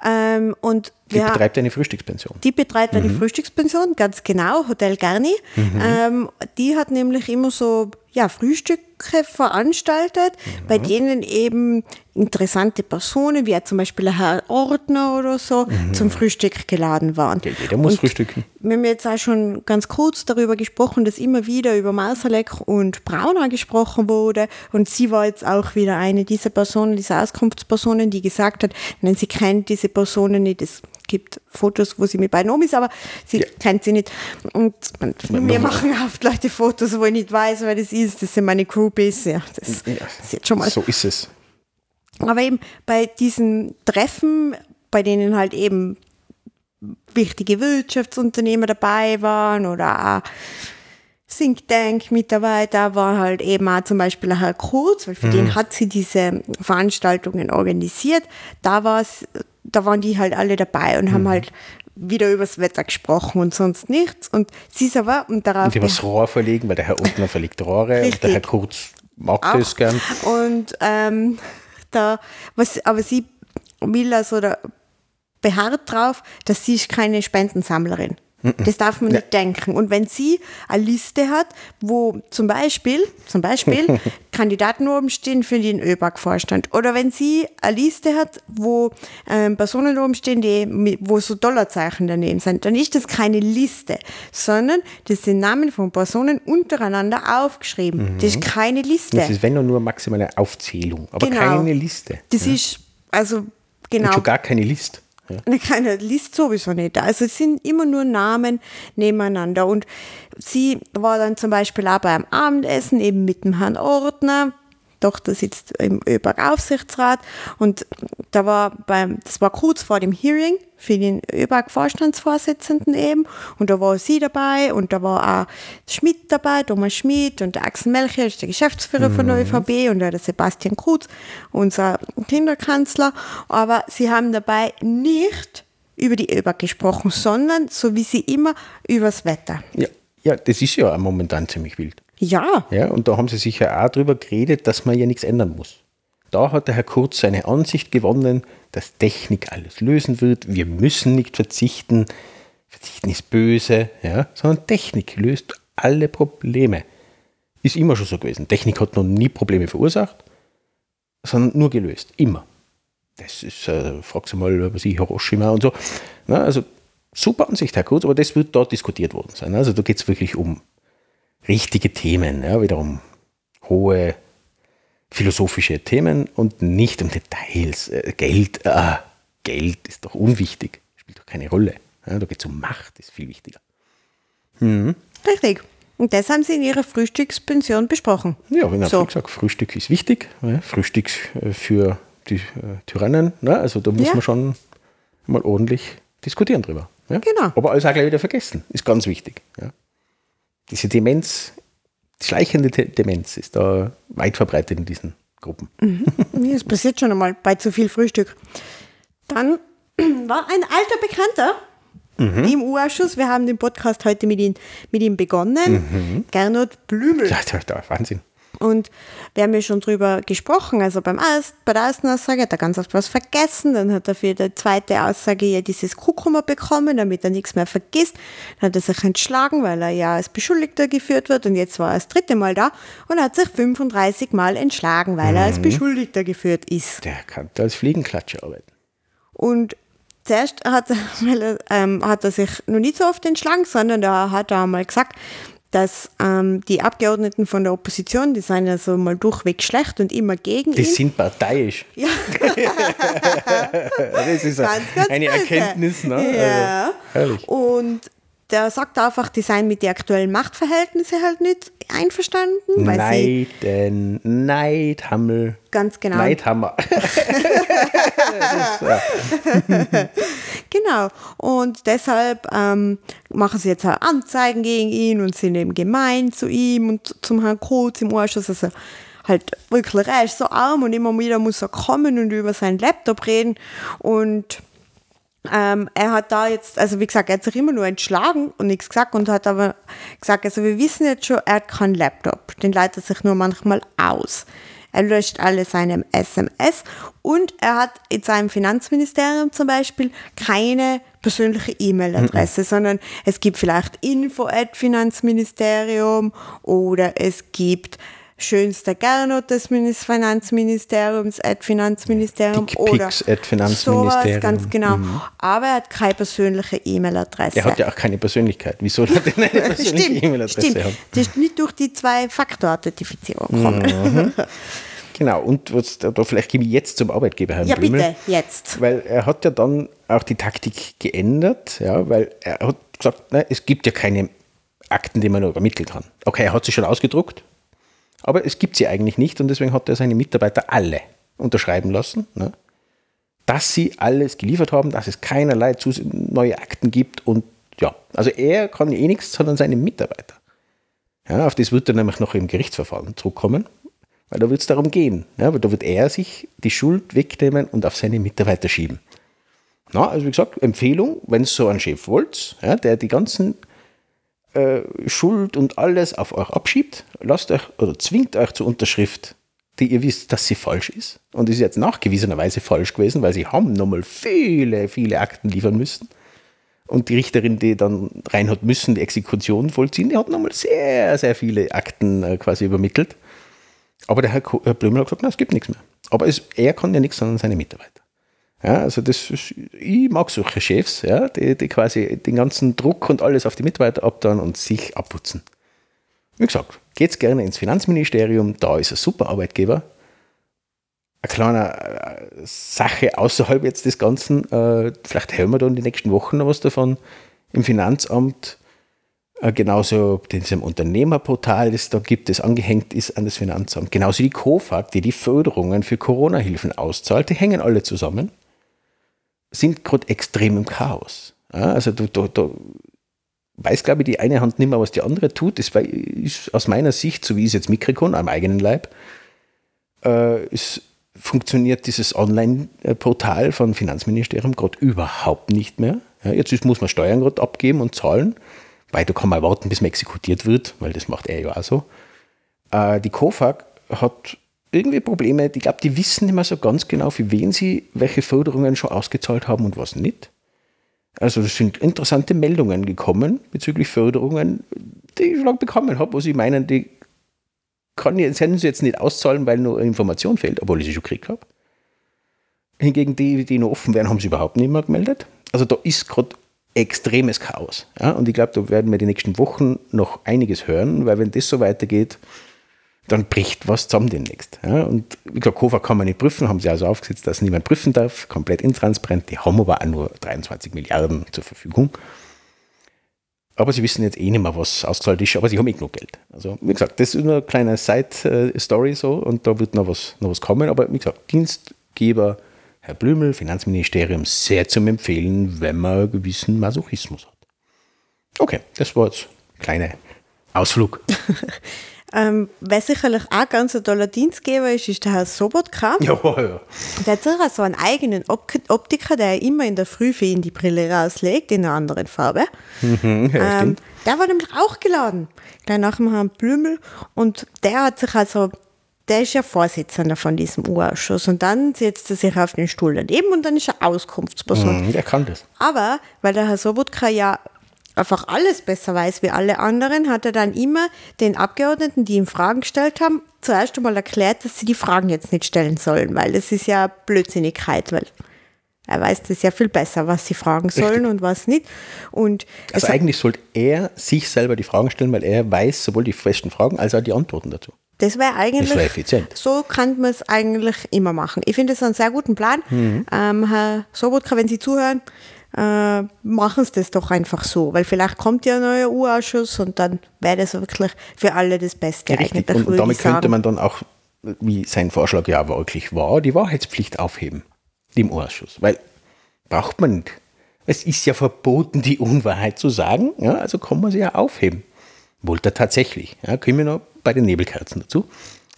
Ähm, und Die betreibt eine Frühstückspension. die betreibt eine Mhm. Frühstückspension, ganz genau, Hotel Garni. Ähm, die hat nämlich immer so ja, Frühstücke veranstaltet, Mhm. bei denen eben interessante Personen, wie zum Beispiel Herr Ordner oder so, zum Frühstück geladen waren. Mhm. Ja, jeder muss Und frühstücken. wir haben jetzt auch schon ganz kurz darüber gesprochen, dass immer wieder über Masalek und Brauner gesprochen wurde. Und sie war jetzt auch wieder eine dieser Personen, dieser Auskunftspersonen, die gesagt hat, nein, sie kennt diese Personen nicht. Es gibt Fotos, wo sie mit beiden Omis, aber sie Ja. kennt sie nicht. Und man- machen oft Leute Fotos, wo ich nicht weiß, wer das ist. Das sind meine Groupies. Ja, das, Ja, ist jetzt schon mal so ist es. aber eben bei diesen Treffen, bei denen halt eben wichtige Wirtschaftsunternehmer dabei waren oder auch Think Tank Mitarbeiter war halt eben auch zum Beispiel Herr Kurz, weil für den hat sie diese Veranstaltungen organisiert. Da war's, da waren die halt alle dabei und haben halt wieder übers Wetter gesprochen und sonst nichts. Und sie ist aber, und darauf Und die Rohr verlegen, weil der Herr Untner verlegt Rohre und Richtig. der Herr Kurz mag auch. das gern. Und ähm, da, was, aber sie will also da beharrt drauf, dass sie ist keine Spendensammlerin. Das darf man nicht denken. Und wenn sie eine Liste hat, wo zum Beispiel, zum Beispiel Kandidaten oben stehen für den ÖBAG-Vorstand oder wenn sie eine Liste hat, wo ähm, Personen oben stehen, die, wo so Dollarzeichen daneben sind, dann ist das keine Liste, sondern das sind Namen von Personen untereinander aufgeschrieben. Das ist keine Liste. Das ist, wenn nur, nur maximale Aufzählung, aber Genau. keine Liste. Das ist, also, Und genau. schon gar keine Liste. Ja. Ne, Keine liest sowieso nicht. Also es sind immer nur Namen nebeneinander. Und sie war dann zum Beispiel auch beim Abendessen eben mit dem Herrn Ordner. Tochter sitzt im ÖBAG-Aufsichtsrat und da war beim, das war kurz vor dem Hearing für den ÖBAG-Vorstandsvorsitzenden eben. Und da war sie dabei und da war auch Schmidt dabei, Thomas Schmidt und der Axel Melcher, ist der Geschäftsführer von der ÖVP und der Sebastian Kurz, unser Kinderkanzler, aber sie haben dabei nicht über die ÖBAG gesprochen, sondern so wie sie immer übers Wetter. Ja, ja, das ist ja momentan ziemlich wild. Ja, Ja, und da haben sie sich ja auch drüber geredet, dass man ja nichts ändern muss. Da hat der Herr Kurz seine Ansicht gewonnen, dass Technik alles lösen wird. Wir müssen nicht verzichten. Verzichten ist böse, ja, sondern Technik löst alle Probleme. Ist immer schon so gewesen. Technik hat noch nie Probleme verursacht, sondern nur gelöst. Immer. Das ist, äh, fragst du mal, was ich, Hiroshima und so. Na, also super Ansicht, Herr Kurz, aber das wird dort diskutiert worden sein. Also da geht es wirklich um richtige Themen, ja, wiederum hohe philosophische Themen und nicht um Details. Äh, Geld, ah, Geld ist doch unwichtig, spielt doch keine Rolle. Ja, da geht es um Macht, ist viel wichtiger. richtig. Und das haben sie in ihrer Frühstückspension besprochen. Ja, wenn So. gesagt, Frühstück ist wichtig, ja, Frühstück äh, für die äh, Tyrannen, ne? also da muss Ja. man schon mal ordentlich diskutieren drüber. Ja? Genau. Aber alles auch gleich wieder vergessen, ist ganz wichtig. Ja? Diese Demenz, die schleichende Demenz ist da weit verbreitet in diesen Gruppen. Ja, Das passiert schon einmal bei zu viel Frühstück. Dann war ein alter Bekannter im U-Ausschuss. Wir haben den Podcast heute mit ihm, mit ihm begonnen. Gernot Blümel. Ja, da, da, Wahnsinn. Und wir haben ja schon drüber gesprochen. Also beim erst, bei der ersten Aussage hat er ganz oft was vergessen. Dann hat er für die zweite Aussage ja dieses Kuckummer bekommen, damit er nichts mehr vergisst. Dann hat er sich entschlagen, weil er ja als Beschuldigter geführt wird. Und jetzt war er das dritte Mal da und hat sich 35 Mal entschlagen, weil er als Beschuldigter geführt ist. Der kann da als Fliegenklatscher arbeiten. Und zuerst hat er, er, ähm, hat er sich noch nicht so oft entschlagen, sondern da hat er einmal gesagt, dass ähm, die Abgeordneten von der Opposition, die sind ja so mal durchweg schlecht und immer gegen Die ihn. sind parteiisch. Ja. Das ist Ganz, ganz eine böse. Erkenntnis. Ne? Ja. Also, herrlich. Und der sagt einfach, die seien mit den aktuellen Machtverhältnissen halt nicht einverstanden, weil sie Neiden, Neidhammel. ganz genau Neidhammer. Genau. Und deshalb ähm, machen sie jetzt auch Anzeigen gegen ihn und sind eben gemein zu ihm und zum Herrn Kurz im Ausschuss. Also halt wirklich, er ist so arm und immer wieder muss er kommen und über seinen Laptop reden. Und ähm, er hat da jetzt, also wie gesagt, er hat sich immer nur entschlagen und nichts gesagt und hat aber gesagt, also wir wissen jetzt schon, er hat keinen Laptop. Den leitet sich nur manchmal aus. Er löscht alle seine SMS und er hat in seinem Finanzministerium zum Beispiel keine persönliche E-Mail-Adresse, sondern es gibt vielleicht info at Finanzministerium oder es gibt schönster Gernot des Minis- Finanzministeriums at Finanzministerium oder Dickpics at Finanzministerium. sowas, ganz genau. Aber er hat keine persönliche E-Mail-Adresse. Er hat ja auch keine Persönlichkeit. Wie soll er denn eine persönliche Stimmt, E-Mail-Adresse stimmt. haben? Das ist nicht durch die Zwei-Faktor-Authentifizierung gekommen. Genau, und was, da, da vielleicht gebe ich jetzt zum Arbeitgeber, Herrn Ja, Blümel. bitte, jetzt. Weil er hat ja dann auch die Taktik geändert, ja, weil er hat gesagt, ne, es gibt ja keine Akten, die man nur übermitteln kann. Okay, er hat sie schon ausgedruckt, aber es gibt sie eigentlich nicht und deswegen hat er seine Mitarbeiter alle unterschreiben lassen, ne, dass sie alles geliefert haben, dass es keinerlei neue Akten gibt und ja, also er kann eh nichts, sondern seine Mitarbeiter. Ja, auf das wird er nämlich noch im Gerichtsverfahren zurückkommen, weil da wird es darum gehen. Ja, weil da wird er sich die Schuld wegnehmen und auf seine Mitarbeiter schieben. Na, also wie gesagt, Empfehlung, wenn ihr so einen Chef wollt, ja, der die ganzen äh, Schuld und alles auf euch abschiebt, lasst euch oder zwingt euch zur Unterschrift, die ihr wisst, dass sie falsch ist. Und ist jetzt nachgewiesenerweise falsch gewesen, weil sie haben nochmal viele, viele Akten liefern müssen. Und die Richterin, die dann rein hat müssen, die Exekution vollziehen, die hat nochmal sehr, sehr viele Akten äh, quasi übermittelt. Aber der Herr, Herr Blümel hat gesagt, nein, es gibt nichts mehr. Aber es, er kann ja nichts, sondern seine Mitarbeiter. Ja, also das ist, ich mag solche Chefs, ja, die, die quasi den ganzen Druck und alles auf die Mitarbeiter abtun und sich abputzen. Wie gesagt, geht's gerne ins Finanzministerium, da ist ein super Arbeitgeber. Eine kleine äh, Sache außerhalb jetzt des Ganzen, äh, vielleicht hören wir da in den nächsten Wochen noch was davon. Im Finanzamt äh, genauso diesem Unternehmerportal, das da gibt, das angehängt ist an das Finanzamt. Genauso die COFAG, die die Förderungen für Corona-Hilfen auszahlt, die hängen alle zusammen, sind gerade extrem im Chaos. Ja, also da, da, da weiß, glaube ich, die eine Hand nicht mehr, was die andere tut. Das ist aus meiner Sicht, so wie ich es jetzt mitkriege, am eigenen Leib, äh, es funktioniert dieses Online-Portal von Finanzministerium gerade überhaupt nicht mehr. Ja, jetzt ist, muss man Steuern gerade abgeben und zahlen weil da kann man warten, bis man exekutiert wird, weil das macht er ja auch so. Äh, die KOFAG hat irgendwie Probleme. Ich glaube, die wissen nicht mehr so ganz genau, für wen sie welche Förderungen schon ausgezahlt haben und was nicht. Also es sind interessante Meldungen gekommen bezüglich Förderungen, die ich schon bekommen habe, wo sie meinen, die kann ich, können sie jetzt nicht auszahlen, weil nur Information fehlt, obwohl ich sie schon gekriegt habe. Hingegen die, die noch offen wären, haben sie überhaupt nicht mehr gemeldet. Also da ist gerade extremes Chaos. Ja? Und ich glaube, da werden wir die nächsten Wochen noch einiges hören, weil wenn das so weitergeht, dann bricht was zusammen demnächst. Ja? Und wie gesagt, Kova kann man nicht prüfen, haben sie also aufgesetzt, dass niemand prüfen darf, komplett intransparent. Die haben aber auch nur 23 Milliarden zur Verfügung. Aber sie wissen jetzt eh nicht mehr, was ausgezahlt ist, aber sie haben eh genug Geld. Also, wie gesagt, das ist nur eine kleine Side-Story so und da wird noch was, noch was kommen. Aber wie gesagt, Dienstgeber Herr Blümel, Finanzministerium, sehr zum Empfehlen, wenn man einen gewissen Masochismus hat. Okay, das war jetzt ein kleiner Ausflug. ähm, wer sicherlich auch ganz ein toller Dienstgeber ist, ist der Herr Sobotka. Ja, ja. Der hat sicher so einen eigenen Optiker, der immer in der Früh für ihn die Brille rauslegt, in einer anderen Farbe. Mhm, ja, ähm, der war nämlich auch geladen, gleich nach dem Herrn Blümel. Und der hat sich also der ist ja Vorsitzender von diesem U-Ausschuss und dann setzt er sich auf den Stuhl daneben und dann ist er Auskunftsperson. Mm, der kann das. Aber weil der Herr Sobotka ja einfach alles besser weiß wie alle anderen, hat er dann immer den Abgeordneten, die ihm Fragen gestellt haben, zuerst einmal erklärt, dass sie die Fragen jetzt nicht stellen sollen, weil das ist ja Blödsinnigkeit, weil er weiß das ja viel besser, was sie fragen sollen Richtig. und was nicht. Und also eigentlich sollte er sich selber die Fragen stellen, weil er weiß sowohl die festen Fragen als auch die Antworten dazu. Das wäre eigentlich. Das wär effizient. So kann man es eigentlich immer machen. Ich finde es einen sehr guten Plan. Mhm. Ähm, Herr Sobotka, wenn Sie zuhören, äh, machen Sie das doch einfach so, weil vielleicht kommt ja ein neuer U-Ausschuss und dann wäre das wirklich für alle das Beste. Ja, richtig. Und, und damit könnte man dann auch, wie sein Vorschlag ja wirklich war, die Wahrheitspflicht aufheben im U-Ausschuss. Weil braucht man nicht. Es ist ja verboten, die Unwahrheit zu sagen, ja, also kann man sie ja aufheben. Wollte er tatsächlich. Ja, kommen wir noch bei den Nebelkerzen dazu.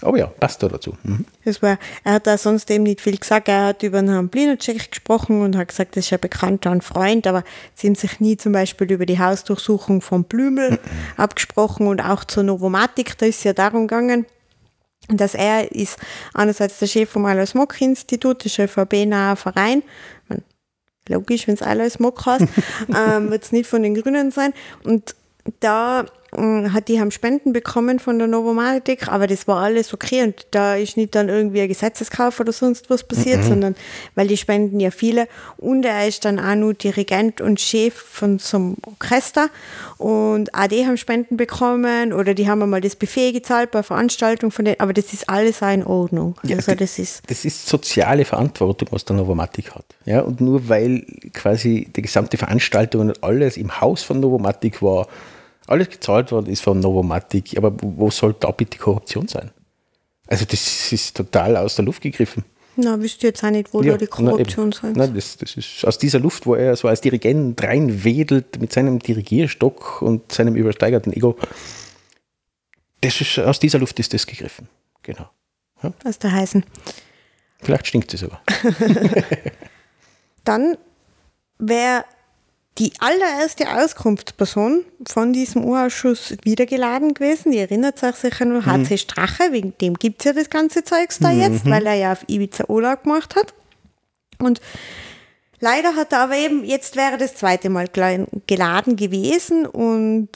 Aber ja, passt da dazu. Mhm. Das war, er hat da sonst eben nicht viel gesagt. Er hat über den Herrn Blinacek gesprochen und hat gesagt, das ist ein Bekannter und Freund, aber sie haben sich nie zum Beispiel über die Hausdurchsuchung von Blümel mhm. abgesprochen und auch zur Novomatik. Da ist es ja darum gegangen, dass er ist einerseits der Chef vom Alois Mock Institut, ist ein ÖVP-naher Verein. Logisch, wenn es Alois Mock heißt, ähm, wird es nicht von den Grünen sein. Und da hat die haben Spenden bekommen von der Novomatic, aber das war alles okay und da ist nicht dann irgendwie ein Gesetzeskauf oder sonst was passiert, mhm. sondern weil die spenden ja viele und er ist dann auch nur Dirigent und Chef von so einem Orchester und auch die haben Spenden bekommen oder die haben einmal das Buffet gezahlt bei Veranstaltungen von denen, aber das ist alles auch in Ordnung. Ja, also das ist das ist soziale Verantwortung, was der Novomatic hat. Ja, und nur weil quasi die gesamte Veranstaltung und alles im Haus von Novomatic war, alles gezahlt worden ist von Novomatic, aber wo soll da bitte Korruption sein? Also das ist total aus der Luft gegriffen. Na, wüsste jetzt auch nicht, wo ja, da die Korruption sein soll. das, das ist aus dieser Luft, wo er so als Dirigent reinwedelt mit seinem Dirigierstock und seinem übersteigerten Ego. Das ist, aus dieser Luft ist das gegriffen. Genau. Ja? Aus der heißen. Vielleicht stinkt es aber. Dann wäre die allererste Auskunftsperson von diesem Urausschuss wiedergeladen gewesen. Die erinnert sich sicher nur mhm. HC Strache, wegen dem gibt es ja das ganze Zeugs da mhm. jetzt, weil er ja auf Ibiza Urlaub gemacht hat. Und Leider hat er aber eben, jetzt wäre das zweite Mal geladen gewesen und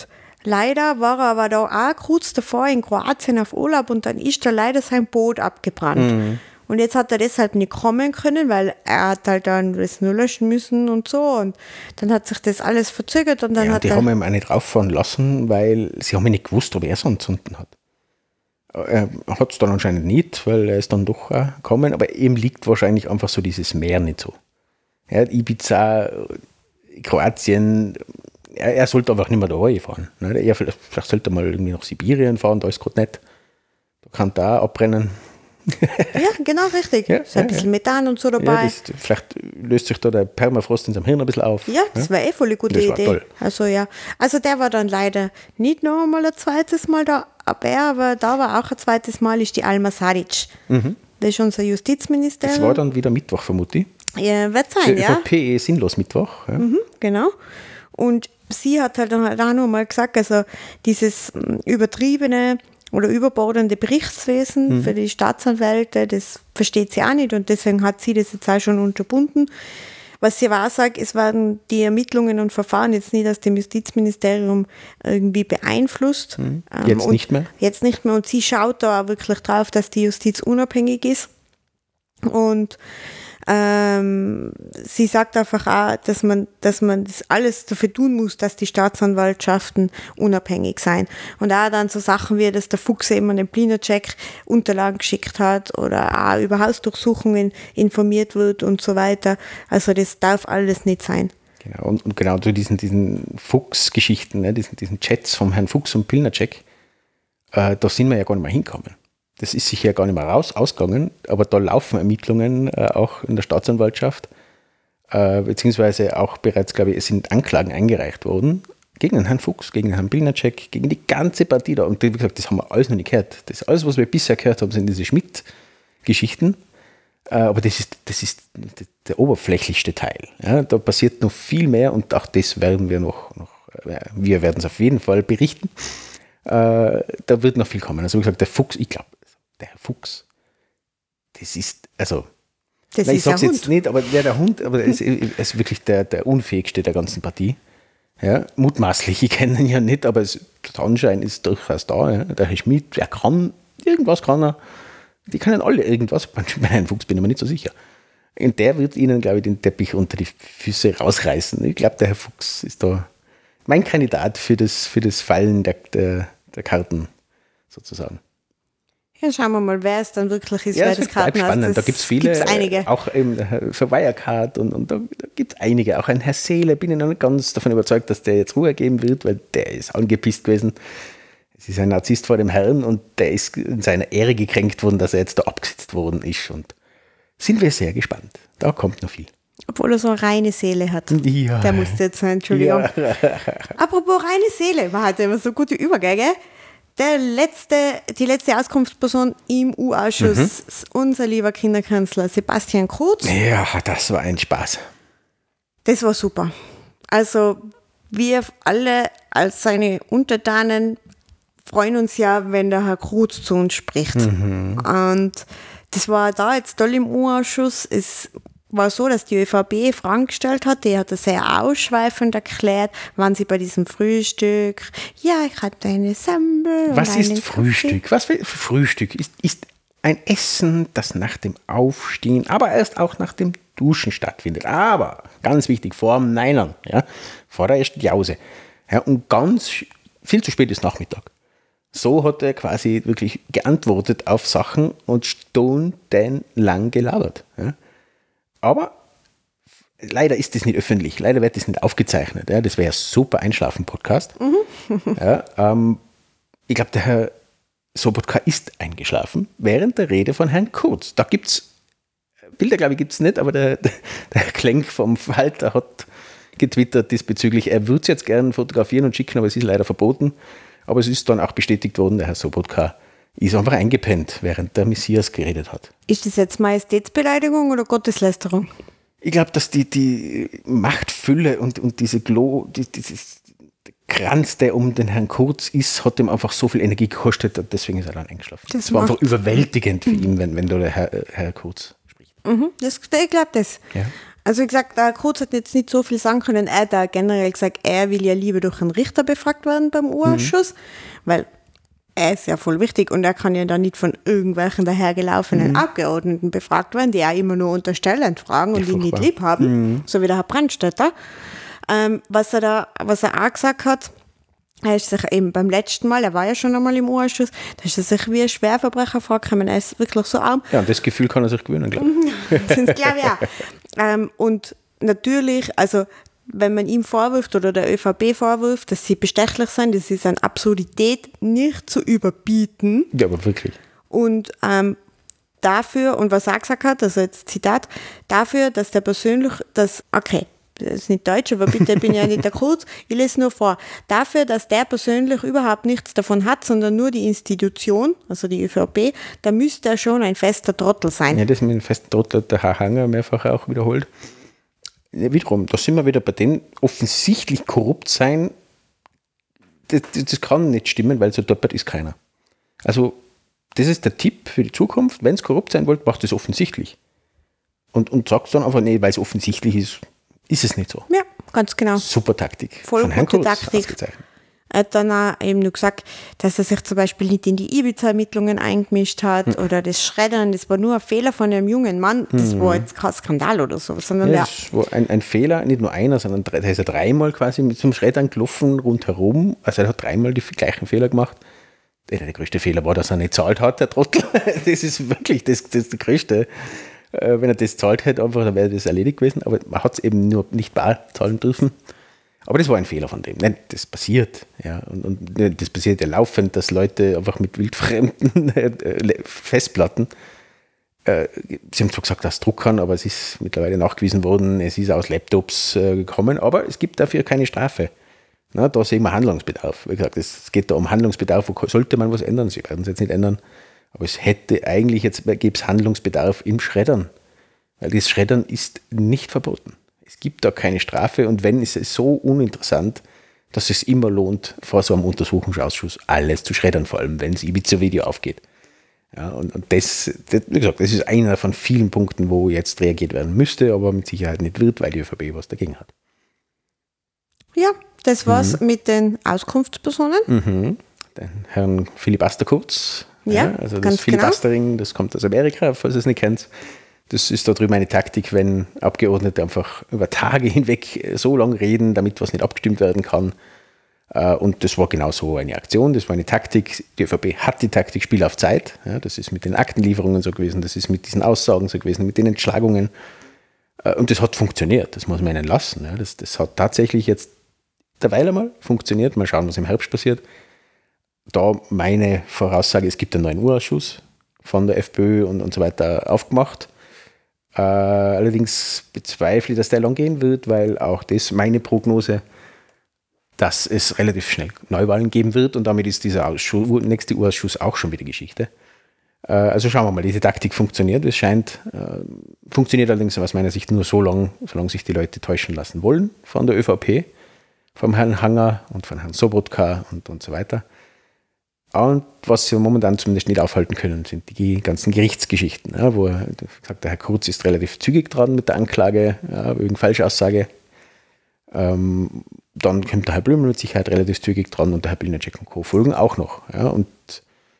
leider war er aber da auch kurz davor in Kroatien auf Urlaub und dann ist da leider sein Boot abgebrannt. Mhm. Und jetzt hat er deshalb nicht kommen können, weil er hat halt dann das nur löschen müssen und so. Und dann hat sich das alles verzögert und dann ja, hat die haben ihm auch nicht rauffahren lassen, weil sie haben nicht gewusst, ob er es anzünden hat. Er hat es dann anscheinend nicht, weil er ist dann doch gekommen, aber ihm liegt wahrscheinlich einfach so dieses Meer nicht so. Ja, Ibiza, Kroatien, er, er, sollte einfach nicht mehr da fahren. Ne? Er, vielleicht, vielleicht sollte er mal irgendwie nach Sibirien fahren, da ist gerade nicht. Da kann da abbrennen. Ja, genau, richtig. Ja, ist ein ja, bisschen Methan und so dabei. Das, vielleicht löst sich da der Permafrost in seinem Hirn ein bisschen auf. Ja, das war eh voll eine gute Idee. Toll. Also ja, also der war dann leider nicht noch einmal ein zweites Mal da, aber, aber da war auch ein zweites Mal, ist die Alma Saric. Mhm. Das ist unser Justizministerium. Das war dann wieder Mittwoch, vermute ich. Ja, wird sein, ja. Eh sinnlos Mittwoch. Ja. Mhm, genau. Und sie hat halt dann halt auch noch mal gesagt, also dieses übertriebene oder überbordende Berichtswesen mhm. für die Staatsanwälte, das versteht sie auch nicht und deswegen hat sie das jetzt auch schon unterbunden. Was sie auch sagt, es werden die Ermittlungen und Verfahren jetzt nicht aus dem Justizministerium irgendwie beeinflusst. Mhm. Jetzt ähm, nicht mehr? Jetzt nicht mehr. Und sie schaut da auch wirklich drauf, dass die Justiz unabhängig ist. Und ähm, sie sagt einfach auch, dass man, dass man das alles dafür tun muss, dass die Staatsanwaltschaften unabhängig sein. Und auch dann so Sachen wie, dass der Fuchs eben an den Plinacek Unterlagen geschickt hat oder auch über Hausdurchsuchungen informiert wird und so weiter. Also das darf alles nicht sein. Genau, und, und genau zu diesen, diesen Fuchs-Geschichten, ne, diesen, diesen Chats vom Herrn Fuchs und Pilnacek, äh, da sind wir ja gar nicht mehr hinkommen das ist sicher gar nicht mehr raus, ausgegangen, aber da laufen Ermittlungen äh, auch in der Staatsanwaltschaft, äh, beziehungsweise auch bereits, glaube ich, es sind Anklagen eingereicht worden gegen den Herrn Fuchs, gegen den Herrn Pilnacek, gegen die ganze Partie da. Und wie gesagt, das haben wir alles noch nicht gehört. Das alles, was wir bisher gehört haben, sind diese Schmidt-Geschichten. Äh, aber das ist, das ist der oberflächlichste Teil. Ja, da passiert noch viel mehr und auch das werden wir noch, noch äh, wir werden es auf jeden Fall berichten. Äh, da wird noch viel kommen. Also wie gesagt, der Fuchs, ich glaube, der Herr Fuchs, das ist, also, das nein, ich sage es jetzt nicht, aber der, der Hund, aber er ist, ist, wirklich der, der unfähigste der ganzen Partie. Ja, mutmaßlich, ich kenne ihn ja nicht, aber es, der Anschein ist durchaus da. Ja. Der Herr Schmidt, der kann, irgendwas kann er. Die können alle irgendwas. Bei Herrn Fuchs bin ich mir nicht so sicher. Und der wird ihnen, glaube ich, den Teppich unter die Füße rausreißen. Ich glaube, der Herr Fuchs ist da mein Kandidat für das, für das Fallen der, der, der Karten sozusagen. Ja, schauen wir mal, wer es dann wirklich ist, ja, wer das Karten spannend. Da gibt es viele. Gibt's einige. Auch eben für Wirecard und, und da, da gibt es einige. Auch ein Herr Seele, bin ich noch nicht ganz davon überzeugt, dass der jetzt Ruhe geben wird, weil der ist angepisst gewesen. Es ist ein Narzisst vor dem Herrn und der ist in seiner Ehre gekränkt worden, dass er jetzt da abgesetzt worden ist. Und sind wir sehr gespannt. Da kommt noch viel. Obwohl er so eine reine Seele hat. Ja. Der musste jetzt sein, Entschuldigung. Ja. Apropos reine Seele, man hat immer so gute Übergänge der letzte, die letzte Auskunftsperson im U-Ausschuss, mhm. unser lieber Kinderkanzler Sebastian Kurz. Ja, das war ein Spaß. Das war super. Also wir alle als seine Untertanen freuen uns ja, wenn der Herr Kruz zu uns spricht. Mhm. Und das war da jetzt toll im U-Ausschuss. Es war so, dass die ÖVP Fragen gestellt hat, die hat das sehr ausschweifend erklärt, wann sie bei diesem Frühstück, ja, ich hatte eine Semmel. Was ist Frühstück? Was für Frühstück? Ist, ist ein Essen, das nach dem Aufstehen, aber erst auch nach dem Duschen stattfindet. Aber ganz wichtig, vor dem Neinern, ja, vor der ersten Jause. Ja, und ganz viel zu spät ist Nachmittag. So hat er quasi wirklich geantwortet auf Sachen und stundenlang gelabert. Ja. Aber leider ist das nicht öffentlich, leider wird das nicht aufgezeichnet. Ja. Das wäre ein super Einschlafen-Podcast. Mhm. ja, ähm, ich glaube, der Herr Sobotka ist eingeschlafen während der Rede von Herrn Kurz. Da gibt es, Bilder glaube ich gibt es nicht, aber der, der, der Klenk vom Falter hat getwittert diesbezüglich, er würde es jetzt gerne fotografieren und schicken, aber es ist leider verboten. Aber es ist dann auch bestätigt worden, der Herr Sobotka ist einfach eingepennt, während der Messias geredet hat. Ist das jetzt Majestätsbeleidigung oder Gotteslästerung? Ich glaube, dass die, die Machtfülle und, und diese Glo, die, dieses Kranz, der um den Herrn Kurz ist, hat ihm einfach so viel Energie gekostet und deswegen ist er dann eingeschlafen. Das, das war einfach überwältigend für ihn, wenn, wenn da der Herr, Herr Kurz spricht. Mhm, das, ich glaube das. Ja. Also wie gesagt, der Kurz hat jetzt nicht so viel sagen können. Er hat da generell gesagt, er will ja lieber durch einen Richter befragt werden beim U-Ausschuss, mhm. weil er ist ja voll wichtig und er kann ja dann nicht von irgendwelchen dahergelaufenen mhm. Abgeordneten befragt werden, die auch immer nur unterstellend fragen und ja, ihn nicht lieb haben, mhm. so wie der Herr Brandstätter. Ähm, was er da, was er auch gesagt hat, er ist sich eben beim letzten Mal, er war ja schon einmal im U-Ausschuss, da ist er sich wie ein Schwerverbrecher vorgekommen, er ist wirklich so arm. Ja, und das Gefühl kann er sich gewöhnen, glaube ich. das glaube ich auch. Ähm, und natürlich, also wenn man ihm vorwirft oder der ÖVP vorwirft, dass sie bestechlich sind, das ist an Absurdität nicht zu überbieten. Ja, aber wirklich. Und ähm, dafür, und was er gesagt hat, also jetzt Zitat, dafür, dass der persönlich, das, okay, das ist nicht Deutsch, aber bitte, ich bin ja nicht der Kurz, ich lese nur vor. Dafür, dass der persönlich überhaupt nichts davon hat, sondern nur die Institution, also die ÖVP, da müsste er schon ein fester Trottel sein. Ja, das mit dem festen Trottel hat der Herr Hanger mehrfach auch wiederholt. Wiederum, da sind wir wieder bei denen, offensichtlich korrupt sein, das, das kann nicht stimmen, weil so deppert ist keiner. Also, das ist der Tipp für die Zukunft. Wenn es korrupt sein wollt, macht es offensichtlich. Und, und sagt dann einfach, nee, weil es offensichtlich ist, ist es nicht so. Ja, ganz genau. Super Taktik. Voll Von gute Taktik. Er hat dann auch eben nur gesagt, dass er sich zum Beispiel nicht in die Ibiza-Ermittlungen eingemischt hat hm. oder das Schreddern, das war nur ein Fehler von einem jungen Mann. Das hm. war jetzt kein Skandal oder so, sondern ja, Das war ein, ein, Fehler, nicht nur einer, sondern drei, da ist er dreimal quasi mit zum Schreddern gelaufen rundherum. Also er hat dreimal die gleichen Fehler gemacht. Der größte Fehler war, dass er nicht zahlt hat, der Trottel. Das ist wirklich das, das, das Größte. Äh, wenn er das zahlt hätte, einfach, dann wäre das erledigt gewesen. Aber man hat es eben nur nicht bar zahlen dürfen. Aber das war ein Fehler von dem. Nein, das passiert. Ja. Und, und das passiert ja laufend, dass Leute einfach mit wildfremden äh, Festplatten, äh, sie haben zwar gesagt, dass druckern, aber es ist mittlerweile nachgewiesen worden, es ist aus Laptops äh, gekommen, aber es gibt dafür keine Strafe. Na, da sehen wir Handlungsbedarf. Wie gesagt, es geht da um Handlungsbedarf, sollte man was ändern? Sie werden es jetzt nicht ändern. Aber es hätte eigentlich jetzt, gäbe es Handlungsbedarf im Schreddern. Weil das Schreddern ist nicht verboten. Es gibt da keine Strafe und wenn, ist es so uninteressant, dass es immer lohnt, vor so einem Untersuchungsausschuss alles zu schreddern, vor allem wenn das Ibiza-Video aufgeht. Ja, und, und das, das, wie gesagt, das ist einer von vielen Punkten, wo jetzt reagiert werden müsste, aber mit Sicherheit nicht wird, weil die ÖVP was dagegen hat. Ja, das war's mhm. mit den Auskunftspersonen. Mhm. Den Herrn Philipp Asterkurz, ja, ja also das Filibustering, genau. das kommt aus Amerika, falls ihr es nicht kennt. Das ist da drüben eine Taktik, wenn Abgeordnete einfach über Tage hinweg so lange reden, damit was nicht abgestimmt werden kann. Äh, und das war genau so eine Aktion, das war eine Taktik. Die ÖVP hat die Taktik Spiel auf Zeit. Ja, das ist mit den Aktenlieferungen so gewesen, das ist mit diesen Aussagen so gewesen, mit den Entschlagungen. Äh, und das hat funktioniert, das muss man ihnen lassen. Ja, das, das hat tatsächlich jetzt derweil einmal funktioniert. Mal schauen, was im Herbst passiert da meine Voraussage, es gibt einen neuen Urausschuss von der FPÖ und, und so weiter aufgemacht. Äh, allerdings bezweifle ich, dass der lang gehen wird, weil auch das meine Prognose, dass es relativ schnell Neuwahlen geben wird und damit ist dieser Ausschuss, nächste Urausschuss auch schon wieder Geschichte. Äh, also schauen wir mal, diese Taktik funktioniert. Es scheint, äh, funktioniert allerdings aus meiner Sicht nur so lange, solange sich die Leute täuschen lassen wollen von der ÖVP, vom Herrn Hanger und von Herrn Sobotka und, und so weiter. Und was sie momentan zumindest nicht aufhalten können, sind die ganzen Gerichtsgeschichten, ja, wo gesagt, der Herr Kurz ist relativ zügig dran mit der Anklage ja, wegen Falschaussage. Ähm, dann kommt der Herr Blümel mit Sicherheit relativ zügig dran und der Herr Bilnacek und Co. folgen auch noch. Ja, und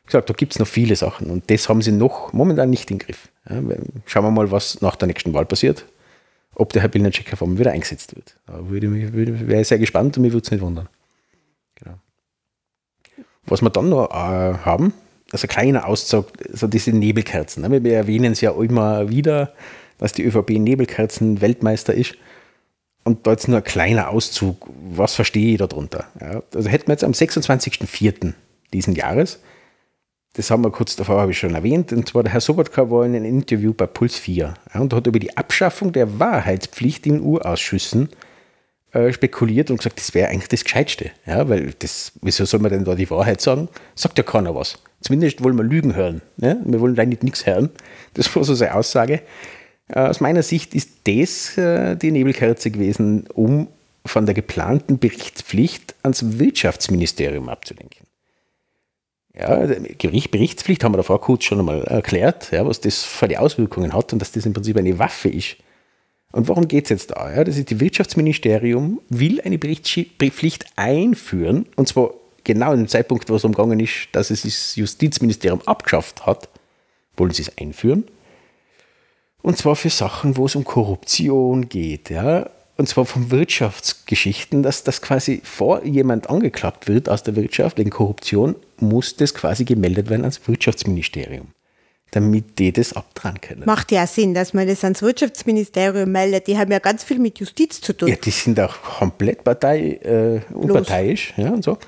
wie gesagt, da gibt es noch viele Sachen und das haben sie noch momentan nicht im Griff. Ja, schauen wir mal, was nach der nächsten Wahl passiert, ob der Herr Bilnacek auf einmal wieder eingesetzt wird. Da wäre ich sehr gespannt und mich würde es nicht wundern. Was wir dann noch äh, haben, also kleiner Auszug, so diese Nebelkerzen. Ne? Wir erwähnen es ja immer wieder, dass die ÖVP Nebelkerzen-Weltmeister ist. Und da jetzt nur ein kleiner Auszug, was verstehe ich darunter? Ja, also hätten wir jetzt am 26.04. diesen Jahres, das haben wir kurz davor, habe ich schon erwähnt, und zwar der Herr Sobotka war in einem Interview bei Puls 4 ja, und hat über die Abschaffung der Wahrheitspflicht in Urausschüssen äh, spekuliert und gesagt, das wäre eigentlich das Gescheitste. Ja, weil das, wieso soll man denn da die Wahrheit sagen? Sagt ja keiner was. Zumindest wollen wir Lügen hören. Ja? Wir wollen eigentlich nichts hören. Das war so seine Aussage. Äh, aus meiner Sicht ist das äh, die Nebelkerze gewesen, um von der geplanten Berichtspflicht ans Wirtschaftsministerium abzulenken. Ja, Berichtspflicht haben wir davor kurz schon einmal erklärt, ja, was das für die Auswirkungen hat und dass das im Prinzip eine Waffe ist Und worum geht es jetzt da? Ja, das ist die Wirtschaftsministerium will eine Berichtspflicht einführen, und zwar genau in dem Zeitpunkt, wo es umgegangen ist, dass es das Justizministerium abgeschafft hat, wollen sie es einführen. Und zwar für Sachen, wo es um Korruption geht. Ja? Und zwar von Wirtschaftsgeschichten, dass das quasi vor jemand angeklagt wird aus der Wirtschaft wegen Korruption, muss das quasi gemeldet werden ans Wirtschaftsministerium damit die das abdrehen können. Macht ja Sinn, dass man das ans Wirtschaftsministerium meldet. Die haben ja ganz viel mit Justiz zu tun. Ja, die sind auch komplett partei, äh, unparteiisch ja, und so.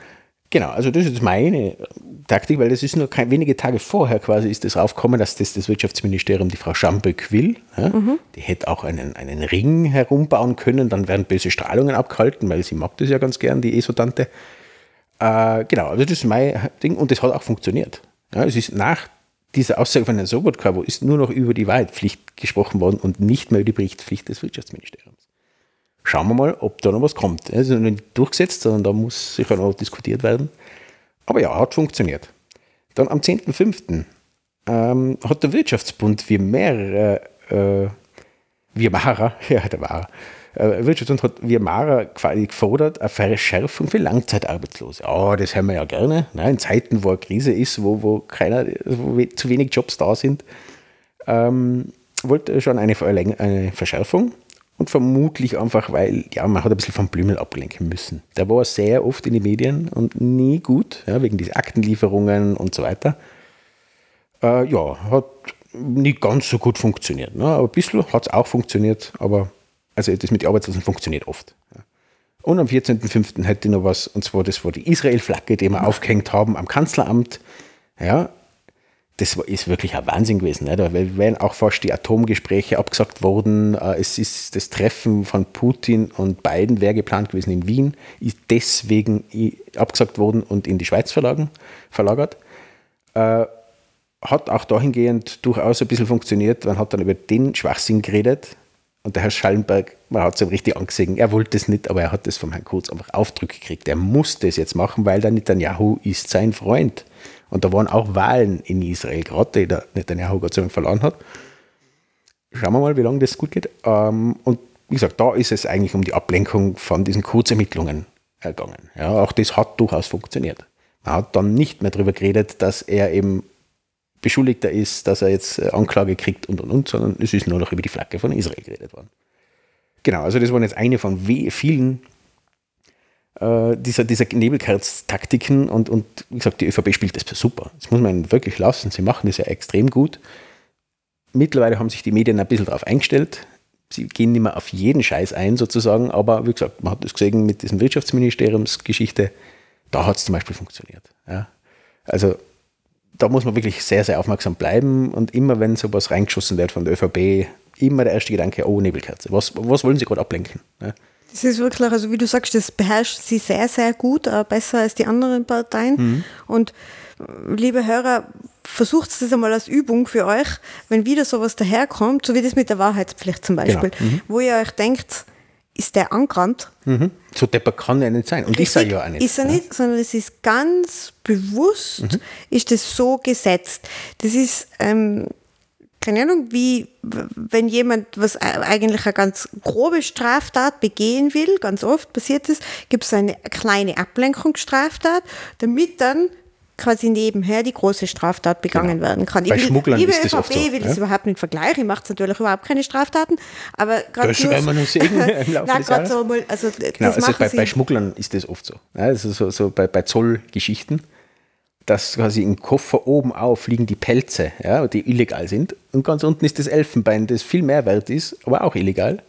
Genau, also das ist meine Taktik, weil das ist nur kein, wenige Tage vorher quasi ist das aufgekommen, dass das das Wirtschaftsministerium die Frau Schamböck will. Ja. Mhm. Die hätte auch einen, einen Ring herumbauen können, dann werden böse Strahlungen abgehalten, weil sie mag das ja ganz gern, die Esotante. Äh, genau, also das ist mein Ding und das hat auch funktioniert. Ja, es ist nach dieser Aussage von Herrn Sobotka, wo ist nur noch über die Wahrheitspflicht gesprochen worden und nicht mehr über die Berichtspflicht des Wirtschaftsministeriums. Schauen wir mal, ob da noch was kommt. Es ist noch nicht durchgesetzt, sondern da muss sicher noch diskutiert werden. Aber ja, hat funktioniert. Dann am 10.05. Ähm, hat der Wirtschaftsbund wie mehrere, äh, wie Mara, ja, der war, äh, Wirtschaftsbund hat wie Mara gefordert, eine Verschärfung für Langzeitarbeitslose. Oh, das haben wir ja gerne. Ne? In Zeiten, wo eine Krise ist, wo, wo, keiner, wo zu wenig Jobs da sind, ähm, wollte schon eine, eine Verschärfung. Und vermutlich einfach, weil ja, man hat ein bisschen vom Blümel ablenken müssen. Der war sehr oft in den Medien und nie gut, ja, wegen dieser Aktenlieferungen und so weiter. Äh, ja, hat nicht ganz so gut funktioniert. Ne? Aber ein bisschen hat es auch funktioniert, aber also das mit den Arbeitslosen funktioniert oft. Und am 14.05. hätte ich noch was, und zwar das war die Israel-Flagge, die wir aufgehängt haben am Kanzleramt. Ja, das ist wirklich ein Wahnsinn gewesen. Ne? Da wären auch fast die Atomgespräche abgesagt worden. Äh, es ist das Treffen von Putin und Biden wäre geplant gewesen in Wien, ist deswegen abgesagt worden und in die Schweiz verlagert. Äh, hat auch dahingehend durchaus ein bisschen funktioniert. Man hat dann über den Schwachsinn geredet, und der Herr Schallenberg, man hat es ihm richtig angesehen, er wollte es nicht, aber er hat es vom Herrn Kurz einfach Aufdrücke gekriegt. Er musste es jetzt machen, weil der Netanyahu ist sein Freund. Und da waren auch Wahlen in Israel, gerade der Netanyahu Gott sei Dank verloren hat. Schauen wir mal, wie lange das gut geht. Ähm, und wie gesagt, da ist es eigentlich um die Ablenkung von diesen Kurzermittlungen ergangen. Ja, auch das hat durchaus funktioniert. Man hat dann nicht mehr darüber geredet, dass er eben Beschuldigter ist, dass er jetzt äh, Anklage kriegt und und und, sondern es ist nur noch über die Flagge von Israel geredet worden. Genau, also das waren jetzt eine von vielen äh, dieser, dieser Nebelkerz-Taktiken und, und wie gesagt, die ÖVP spielt das super. Das muss man wirklich lassen. Sie machen das ja extrem gut. Mittlerweile haben sich die Medien ein bisschen darauf eingestellt. Sie gehen nicht mehr auf jeden Scheiß ein, sozusagen, aber wie gesagt, man hat das gesehen mit diesem Wirtschaftsministeriumsgeschichte, da hat es zum Beispiel funktioniert. Ja. Also da muss man wirklich sehr, sehr aufmerksam bleiben und immer, wenn sowas reingeschossen wird von der ÖVP, immer der erste Gedanke, oh, Nebelkerze, was, was wollen sie gerade ablenken? Ja. Das ist wirklich, also wie du sagst, das beherrscht sie sehr, sehr gut, äh, besser als die anderen Parteien. Mhm. Und äh, liebe Hörer, versucht es das einmal als Übung für euch, wenn wieder sowas daherkommt, so wie das mit der Wahrheitspflicht zum Beispiel, genau. mhm. wo ihr euch denkt, ist der angerannt. Mhm. So depper kann er nicht sein. Und Richtig, ist er ja auch nicht. Ist er nicht, sondern es ist ganz bewusst, mhm. ist das so gesetzt. Das ist, ähm, keine Ahnung, wie wenn jemand was eigentlich eine ganz grobe Straftat begehen will, ganz oft passiert es, gibt es eine kleine Ablenkungsstraftat, damit dann quasi nebenher die große Straftat begangen genau. werden kann. Bei ich will, Schmugglern liebe ist das ÖVP so, will ja? das überhaupt nicht vergleichen, macht natürlich überhaupt keine Straftaten, aber gerade das wir noch sehen im Laufe Nein, des Jahres. So mal, also, genau, also bei, bei, Schmugglern ist das oft so. Also so, so bei, bei Zollgeschichten, dass quasi im Koffer oben auf liegen die Pelze, ja, die illegal sind und ganz unten ist das Elfenbein, das viel mehr wert ist, aber auch illegal.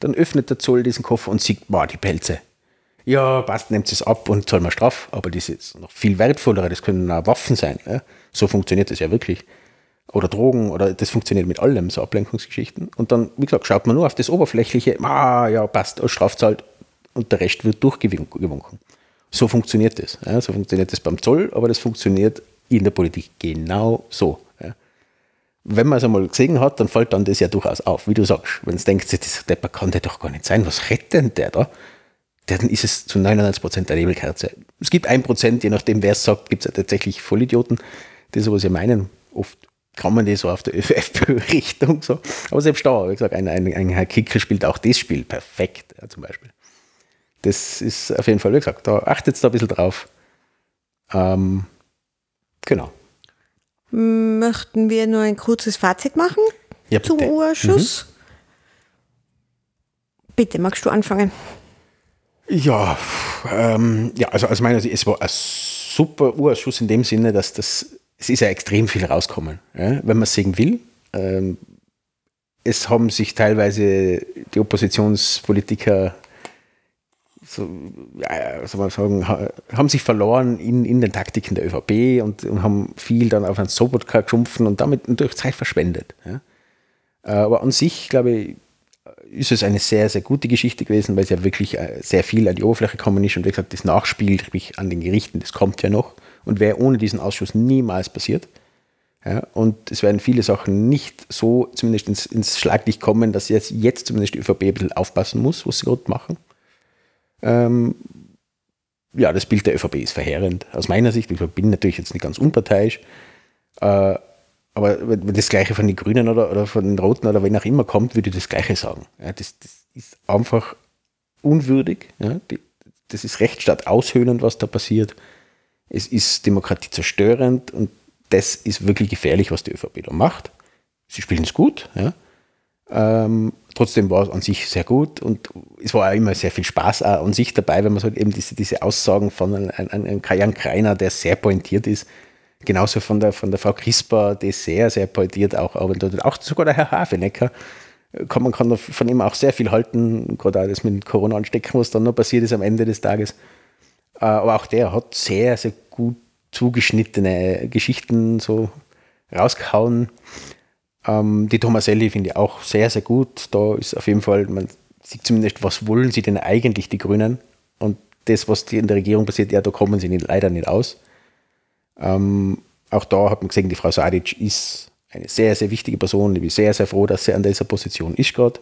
Dann öffnet der Zoll diesen Koffer und sieht, boah, die Pelze ja, passt, nehmt es ab und zahlt mal Straf. Aber das ist noch viel wertvollere, das können auch Waffen sein. Ja? So funktioniert das ja wirklich. Oder Drogen, oder das funktioniert mit allem, so Ablenkungsgeschichten. Und dann, wie gesagt, schaut man nur auf das Oberflächliche, ah, ja, passt, Straf zahlt und der Rest wird durchgewunken. So funktioniert das. Ja? So funktioniert das beim Zoll, aber das funktioniert in der Politik genau so. Ja? Wenn man es einmal gesehen hat, dann fällt dann das ja durchaus auf, wie du sagst. Wenn es denkt, das Depper kann der doch gar nicht sein, was rettet denn der da? Dann ist es zu 99 Prozent der Nebelkerze. Es gibt ein Prozent, je nachdem wer es sagt, gibt es ja tatsächlich Vollidioten, die sowas ja meinen, oft kann man das so auf der FPÖ-Richtung so. Aber selbst da, wie gesagt, ein, ein, ein Herr Kickel spielt auch das Spiel perfekt, ja, zum Beispiel. Das ist auf jeden Fall, wie gesagt, da achtet da ein bisschen drauf. Ähm, genau. Möchten wir nur ein kurzes Fazit machen Ja, zum. Urschuss? Bitte, magst du anfangen? Ja, ähm, ja, also aus meiner Sicht, es war ein super Urschuss in dem Sinne, dass das, es ist ja extrem viel rauskommen, ja, wenn man es sehen will. Ähm, es haben sich teilweise die Oppositionspolitiker so, ja, soll man sagen, ha- haben sich verloren in, in den Taktiken der ÖVP und, und haben viel dann auf einen Sobotka geschumpfen und damit natürlich Zeit verschwendet. Ja. Äh, Aber an sich, glaube ich, ist es eine sehr, sehr gute Geschichte gewesen, weil es ja wirklich äh, sehr viel an die Oberfläche gekommen ist und wie gesagt, das Nachspiel sprich an den Gerichten, das kommt ja noch und wäre ohne diesen Ausschuss niemals passiert. Ja, und es werden viele Sachen nicht so zumindest ins, ins Schlaglicht kommen, dass jetzt, jetzt zumindest die ÖVP ein bisschen aufpassen muss, was sie gerade machen. Ähm, ja, das Bild der ÖVP ist verheerend. Aus meiner Sicht, ich bin natürlich jetzt nicht ganz unparteiisch, äh, aber wenn das Gleiche von den Grünen oder, oder von den Roten oder wen auch immer kommt, würde ich das Gleiche sagen. Ja, das, das ist einfach unwürdig. Ja, die, das ist Rechtsstaat aushöhlend, was da passiert. Es ist Demokratie zerstörend und das ist wirklich gefährlich, was die ÖVP da macht. Sie spielen es gut, ja. Ähm, trotzdem war es an sich sehr gut und es war auch immer sehr viel Spaß an sich dabei, wenn man so eben diese, diese Aussagen von einem, einem, einem Jan Kreiner, der sehr pointiert ist, genauso von der, von der Frau Crisper, die sehr, sehr pointiert auch arbeitet, auch sogar der Herr Hafenecker, man kann von ihm auch sehr viel halten, gerade auch das mit Corona anstecken, was dann noch passiert ist am Ende des Tages. Äh, Aber auch der hat sehr, sehr gut zugeschnittene Geschichten so rausgehauen. Ähm, die Tomaselli finde ich auch sehr, sehr gut. Da ist auf jeden Fall, man sieht zumindest, was wollen sie denn eigentlich, die Grünen? Und das, was in der Regierung passiert, ja, da kommen sie nicht, leider nicht aus. Ähm, auch da hat man gesehen, die Frau Sadic ist eine sehr, sehr wichtige Person. Ich bin sehr, sehr froh, dass sie an dieser Position ist gerade,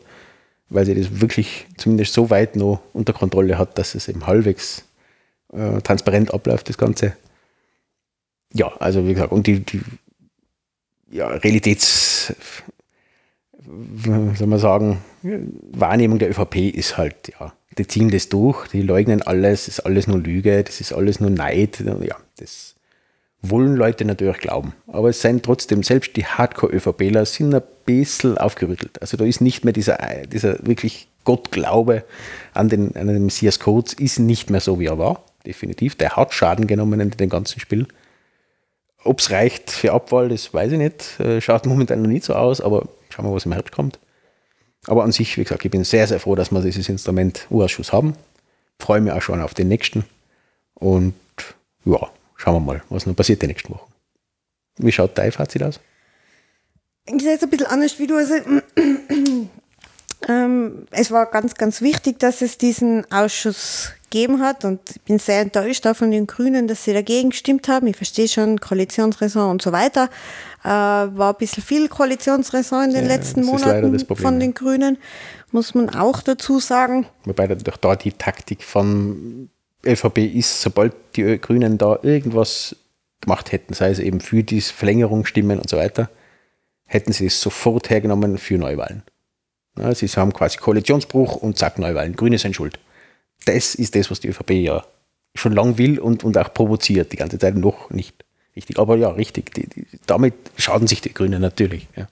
weil sie das wirklich zumindest so weit noch unter Kontrolle hat, dass es eben halbwegs äh, transparent abläuft, das Ganze. Ja, also wie gesagt, und die, die ja, Realitäts, soll man sagen, Wahrnehmung der ÖVP ist halt, ja, die ziehen das durch, die leugnen alles, ist alles nur Lüge, das ist alles nur Neid, ja, das wollen Leute natürlich glauben. Aber es sind trotzdem, selbst die Hardcore-ÖVPler sind ein bisschen aufgerüttelt. Also da ist nicht mehr dieser, dieser wirklich Gottglaube an den, an den Messias Codes, ist nicht mehr so, wie er war, definitiv. Der hat Schaden genommen in dem ganzen Spiel. Ob es reicht für Abwahl, das weiß ich nicht. Äh, Schaut momentan noch nicht so aus, aber schauen wir, was im Herbst kommt. Aber an sich, wie gesagt, ich bin sehr, sehr froh, dass wir dieses Instrument U-Ausschuss haben. Freue mich auch schon auf den nächsten. Und ja, schauen wir mal, was noch passiert die nächsten Wochen. Wie schaut dein Fazit aus? Ich sehe es ein bisschen anders wie du. Also, ähm, es war ganz, ganz wichtig, dass es diesen Ausschuss gegeben hat und ich bin sehr enttäuscht auch von den Grünen, dass sie dagegen gestimmt haben. Ich verstehe schon Koalitionsräson und so weiter. Äh, war ein bisschen viel Koalitionsräson in den Ja, letzten Monaten Problem, von den Grünen, muss man auch dazu sagen. Wobei doch da die Taktik von ÖVP ist, sobald die Grünen da irgendwas gemacht hätten, sei es eben für die Verlängerung stimmen und so weiter, hätten sie es sofort hergenommen für Neuwahlen. Ja, sie haben quasi Koalitionsbruch und zack, Neuwahlen. Grüne sind schuld. Das ist das, was die ÖVP ja schon lang will und, und auch provoziert, die ganze Zeit noch nicht. Richtig, aber ja, richtig. Die, die, damit schaden sich die Grünen natürlich. Ja.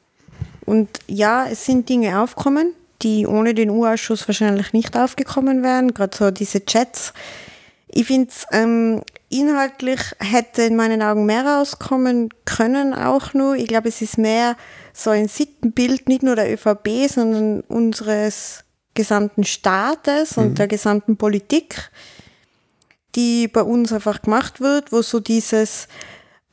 Und ja, es sind Dinge aufgekommen, die ohne den U-Ausschuss wahrscheinlich nicht aufgekommen wären. Gerade so diese Chats. Ich finde es ähm, inhaltlich hätte in meinen Augen mehr rauskommen können auch nur. Ich glaube, es ist mehr so ein Sittenbild, nicht nur der ÖVP, sondern unseres gesamten Staates und der gesamten Politik, die bei uns einfach gemacht wird, wo so dieses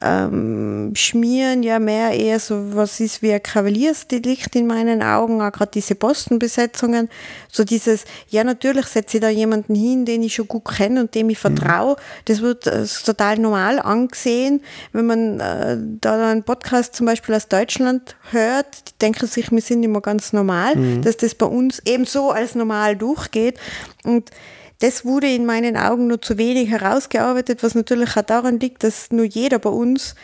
ähm, Schmieren ja mehr eher so was ist wie ein Kavaliersdelikt in meinen Augen, auch gerade diese Postenbesetzungen, so dieses, ja natürlich setze ich da jemanden hin, den ich schon gut kenne und dem ich vertraue, das wird äh, total normal angesehen, wenn man äh, da einen Podcast zum Beispiel aus Deutschland hört, die denken sich, wir sind immer ganz normal, dass das bei uns eben so als normal durchgeht. Und das wurde in meinen Augen nur zu wenig herausgearbeitet, was natürlich auch daran liegt, dass nur jeder bei uns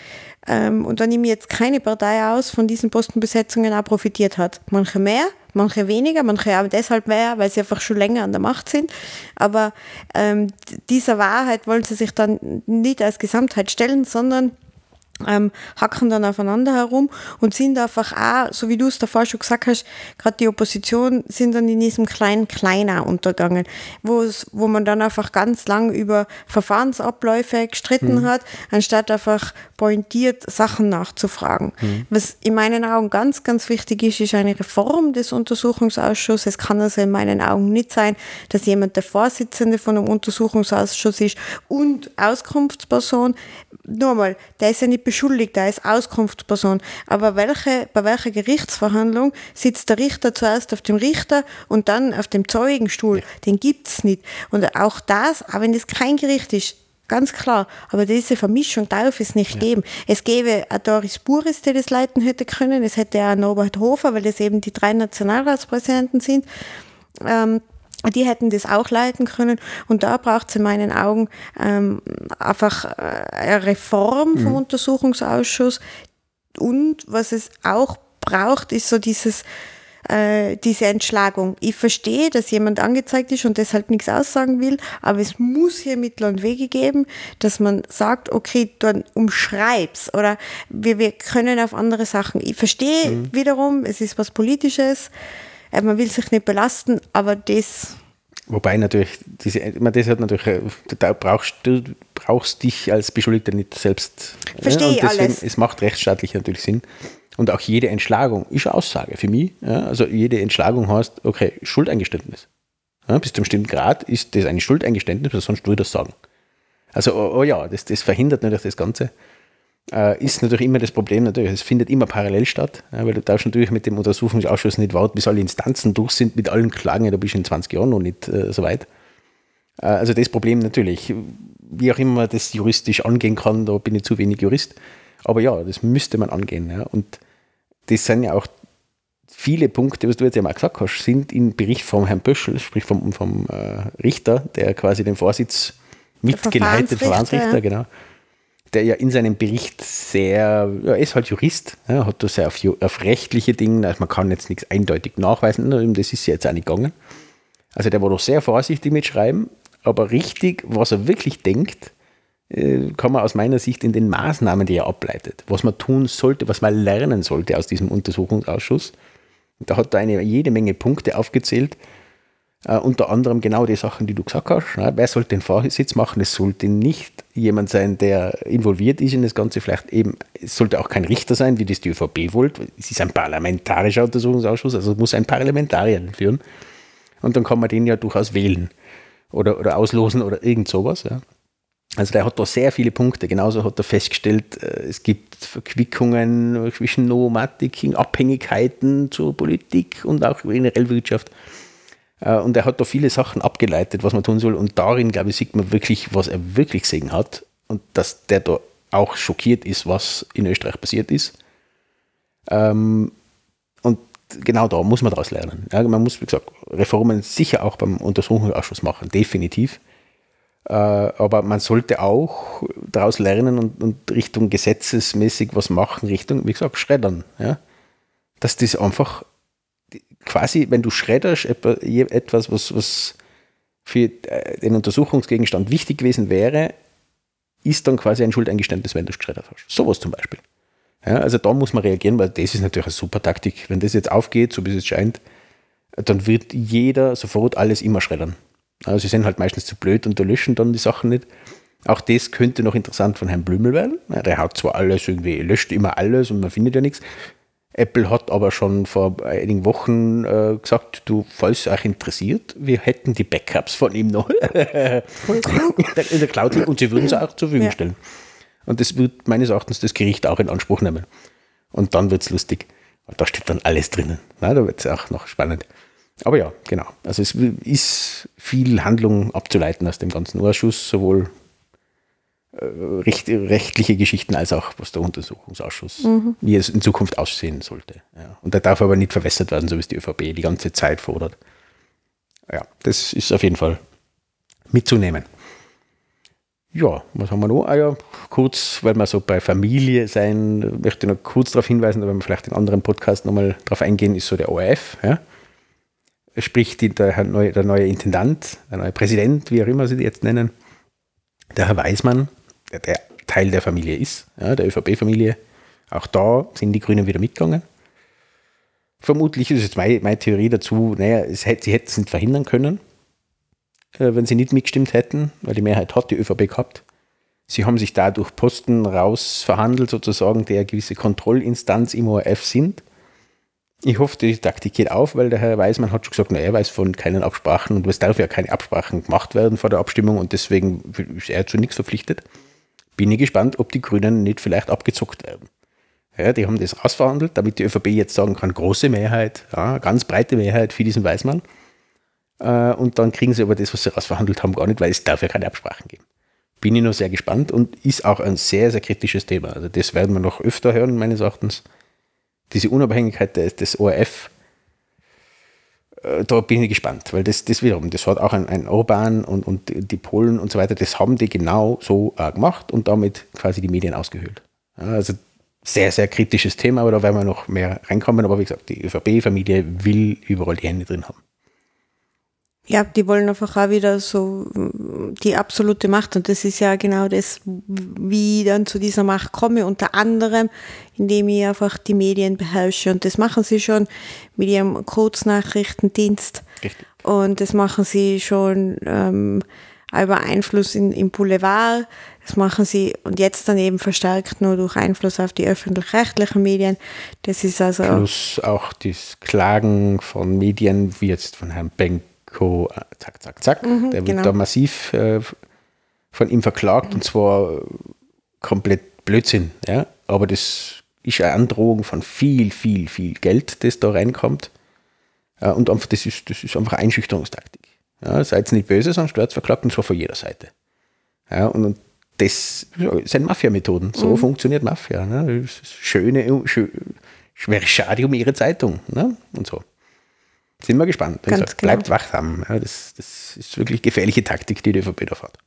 ähm, und da nehme ich jetzt keine Partei aus, von diesen Postenbesetzungen auch profitiert hat. Manche mehr, manche weniger, manche auch deshalb mehr, weil sie einfach schon länger an der Macht sind. Aber ähm, dieser Wahrheit wollen sie sich dann nicht als Gesamtheit stellen, sondern ähm, hacken dann aufeinander herum und sind einfach auch, so wie du es davor schon gesagt hast, gerade die Opposition sind dann in diesem kleinen Kleiner untergegangen, wo es, wo man dann einfach ganz lang über Verfahrensabläufe gestritten mhm. hat, anstatt einfach pointiert Sachen nachzufragen. Mhm. Was in meinen Augen ganz, ganz wichtig ist, ist eine Reform des Untersuchungsausschusses. Es kann also in meinen Augen nicht sein, dass jemand der Vorsitzende von einem Untersuchungsausschuss ist und Auskunftsperson. Nur mal, der ist ja nicht Beschuldigter, ist Auskunftsperson. Aber welche, bei welcher Gerichtsverhandlung sitzt der Richter zuerst auf dem Richter und dann auf dem Zeugenstuhl? Den gibt es nicht. Und auch das, auch wenn das kein Gericht ist, ganz klar. Aber diese Vermischung darf es nicht ja. geben. Es gäbe ein Doris Buris, der das leiten hätte können. Es hätte auch Norbert Hofer, weil das eben die drei Nationalratspräsidenten sind. Ähm, die hätten das auch leiten können. Und da braucht es in meinen Augen ähm, einfach äh, eine Reform vom mhm. Untersuchungsausschuss. Und was es auch braucht, ist so dieses, äh, diese Entschlagung. Ich verstehe, dass jemand angezeigt ist und deshalb nichts aussagen will, aber es muss hier Mittel und Wege geben, dass man sagt, okay, dann umschreib's oder wir, wir können auf andere Sachen. Ich verstehe mhm. wiederum, es ist was Politisches man will sich nicht belasten, aber das. Wobei natürlich, diese, man, das hat natürlich, äh, da brauchst du brauchst dich als Beschuldigter nicht selbst. Verstehe ja, deswegen, alles. Es macht rechtsstaatlich natürlich Sinn. Und auch jede Entschlagung ist eine Aussage für mich. Ja, also jede Entschlagung heißt, okay, Schuldeingeständnis. Ja, bis zum bestimmten Grad ist das ein Schuldeingeständnis, sonst würde ich das sagen. Also, oh, oh ja, das, das verhindert natürlich das Ganze äh, ist natürlich immer das Problem, natürlich, es findet immer parallel statt, ja, weil du darfst natürlich mit dem Untersuchungsausschuss nicht warten, bis alle Instanzen durch sind mit allen Klagen, da bist du in 20 Jahren noch nicht äh, so weit. Äh, also das Problem natürlich, wie auch immer man das juristisch angehen kann, da bin ich zu wenig Jurist, aber ja, das müsste man angehen. Ja. Und das sind ja auch viele Punkte, was du jetzt ja mal gesagt hast, sind im Bericht vom Herrn Böschel, sprich vom, vom äh, Richter, der quasi den Vorsitz mitgeleitet, Verfahrensrichter, Verfahrensrichter genau, der ja in seinem Bericht sehr, ja, er ist halt Jurist, ja, hat da sehr auf, auf rechtliche Dinge, also man kann jetzt nichts eindeutig nachweisen, das ist jetzt auch nicht gegangen. Also der war doch sehr vorsichtig mit Schreiben, aber richtig, was er wirklich denkt, äh, kann man aus meiner Sicht in den Maßnahmen, die er ableitet, was man tun sollte, was man lernen sollte aus diesem Untersuchungsausschuss. Da hat er eine jede Menge Punkte aufgezählt, Uh, unter anderem genau die Sachen, die du gesagt hast. Ne? Wer sollte den Vorsitz machen? Es sollte nicht jemand sein, der involviert ist in das Ganze. Vielleicht eben, es sollte auch kein Richter sein, wie das die ÖVP wollte. Es ist ein parlamentarischer Untersuchungsausschuss, also muss ein Parlamentarier führen. Und dann kann man den ja durchaus wählen oder, oder auslosen oder irgend sowas. Ja. Also der hat da sehr viele Punkte. Genauso hat er festgestellt, äh, es gibt Verquickungen zwischen Nomatik, Abhängigkeiten zur Politik und auch generell Wirtschaft. Äh, und er hat da viele Sachen abgeleitet, was man tun soll. Und darin, glaube ich, sieht man wirklich, was er wirklich gesehen hat. Und dass der da auch schockiert ist, was in Österreich passiert ist. Ähm, und genau da muss man daraus lernen. man muss, wie gesagt, Reformen sicher auch beim Untersuchungsausschuss machen, definitiv. Äh, aber man sollte auch daraus lernen und, und, Richtung gesetzesmäßig was machen, Richtung, wie gesagt, Schreddern. Ja? Dass das einfach quasi, wenn du schredderst, etwas, was, was für äh, den Untersuchungsgegenstand wichtig gewesen wäre, ist dann quasi ein Schuldeingeständnis, wenn du es geschreddert hast. Sowas zum Beispiel. Ja, also da muss man reagieren, weil das ist natürlich eine super Taktik. Wenn das jetzt aufgeht, so wie es scheint, dann wird jeder sofort alles immer schreddern. Also sie sind halt meistens zu blöd und da löschen dann die Sachen nicht. Auch das könnte noch interessant von Herrn Blümel werden. Der hat zwar alles irgendwie, löscht immer alles und man findet ja nichts. Apple hat aber schon vor einigen Wochen äh, gesagt, du, falls euch interessiert, wir hätten die Backups von ihm noch in der Cloud und sie würden es auch zur Verfügung ja. stellen. Und das wird meines Erachtens das Gericht auch in Anspruch nehmen. Und dann wird es lustig. Da steht dann alles drinnen. Na, da wird es auch noch spannend. Aber ja, genau. Also es ist viel Handlung abzuleiten aus dem ganzen Ausschuss, sowohl recht, rechtliche Geschichten als auch was der Untersuchungsausschuss, mhm. wie es in Zukunft aussehen sollte. Ja. Und der darf aber nicht verwässert werden, so wie es die ÖVP die ganze Zeit fordert. Ja, das ist auf jeden Fall mitzunehmen. Ja, was haben wir noch? Ah ja, kurz, weil wir so bei Familie sein, möchte ich noch kurz darauf hinweisen, wenn wir vielleicht in anderen Podcast nochmal darauf eingehen, ist so der ORF. Ja? Sprich, die, der, neue, der neue Intendant, der neue Präsident, wie auch immer sie die jetzt nennen, der Herr Weismann, der, der Teil der Familie ist, ja, der ÖVP-Familie. Auch da sind die Grünen wieder mitgegangen. Vermutlich ist jetzt meine, meine Theorie dazu, naja, hätte, sie hätten es nicht verhindern können, äh, wenn sie nicht mitgestimmt hätten, weil die Mehrheit hat die ÖVP gehabt. Sie haben sich dadurch Posten rausverhandelt, sozusagen, der gewisse Kontrollinstanz im ORF sind. Ich hoffe, die Taktik geht auf, weil der Herr Weismann hat schon gesagt, na, er weiß von keinen Absprachen und es darf ja keine Absprachen gemacht werden vor der Abstimmung und deswegen ist er zu nichts verpflichtet. Bin ich gespannt, ob die Grünen nicht vielleicht abgezockt werden. Ja, die haben das rausverhandelt, damit die ÖVP jetzt sagen kann, große Mehrheit, ja, ganz breite Mehrheit für diesen Weismann. Äh, und dann kriegen sie aber das, was sie rausverhandelt haben, gar nicht, weil es darf ja keine Absprachen geben. Bin ich noch sehr gespannt und ist auch ein sehr, sehr kritisches Thema. Also das werden wir noch öfter hören, meines Erachtens. Diese Unabhängigkeit des, ORF, da bin ich gespannt, weil das, das wiederum, das hat auch ein, ein Orban und, und die Polen und so weiter, das haben die genau so äh, gemacht und damit quasi die Medien ausgehöhlt. Also sehr, sehr kritisches Thema, aber da werden wir noch mehr reinkommen. Aber wie gesagt, die ÖVP-Familie will überall die Hände drin haben. Ja, die wollen einfach auch wieder so die absolute Macht. Und das ist ja genau das, wie ich dann zu dieser Macht komme. Unter anderem, indem ich einfach die Medien beherrsche. Und das machen sie schon mit ihrem Kurznachrichtendienst. Richtig. Und das machen sie schon ähm, über Einfluss in, im Boulevard. Das machen sie und jetzt dann eben verstärkt nur durch Einfluss auf die öffentlich-rechtlichen Medien. Das ist also. Plus auch das Klagen von Medien, wie jetzt von Herrn Benk Co. Äh, zack, zack, zack. Mhm, der wird genau. da massiv äh, von ihm verklagt mhm. und zwar komplett Blödsinn. Ja? Aber das ist eine Androhung von viel, viel, viel Geld, das da reinkommt. Ja, und einfach, das ist, das ist einfach eine Einschüchterungstaktik. Ja, seid nicht böse, sonst wird verklagt und zwar von jeder Seite. Ja, und, und das sind Mafia-Methoden. So mhm. funktioniert Mafia. Ne? Schöne, schön, wäre schade um ihre Zeitung. Ne? Und so. Sind wir gespannt. Ganz gesagt, genau. Bleibt wachsam. Ja, das, das ist wirklich gefährliche Taktik, die die ÖVP da fährt.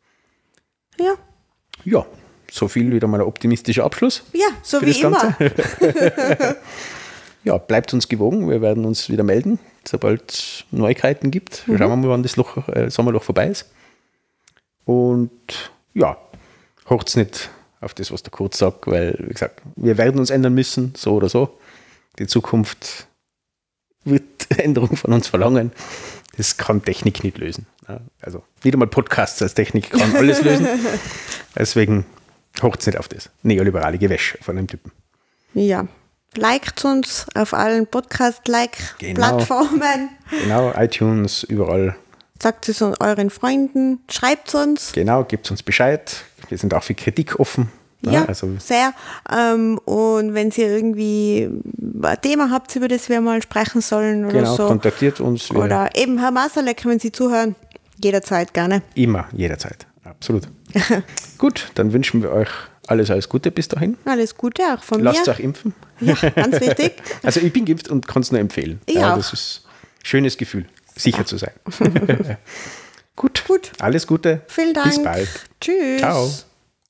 Ja. Ja, so viel wieder mal ein optimistischer Abschluss. Ja, so wie immer. ja, bleibt uns gewogen. Wir werden uns wieder melden, sobald es Neuigkeiten gibt. Mhm. Schauen wir mal, wann das Loch, äh, Sommerloch vorbei ist. Und ja, hört nicht auf das, was der Kurz sagt, weil, wie gesagt, wir werden uns ändern müssen, so oder so. Die Zukunft wird Änderungen von uns verlangen. Das kann Technik nicht lösen. Also nicht einmal Podcasts als Technik kann alles lösen. Deswegen hocht es nicht auf das neoliberale Gewäsch von einem Typen. Ja. Liked uns auf allen Podcast-Like-Plattformen. Genau. genau, iTunes, überall. Sagt es euren Freunden, schreibt es uns. Genau, gebt uns Bescheid. Wir sind auch für Kritik offen. Ja, also sehr. Ähm, und wenn ihr irgendwie ein Thema habt, über das wir mal sprechen sollen oder genau, so. kontaktiert uns. Oder eben Herr Masalek, wenn Sie zuhören, jederzeit gerne. Immer, jederzeit. Absolut. Gut, dann wünschen wir euch alles, alles Gute bis dahin. Alles Gute auch von Lasst mir. Lasst euch impfen. Ja, ganz wichtig. also ich bin geimpft und kann es nur empfehlen. Ich ja, auch. Das ist ein schönes Gefühl, sicher ja. zu sein. Gut. Gut. Alles Gute. Vielen Dank. Bis bald. Tschüss. Ciao.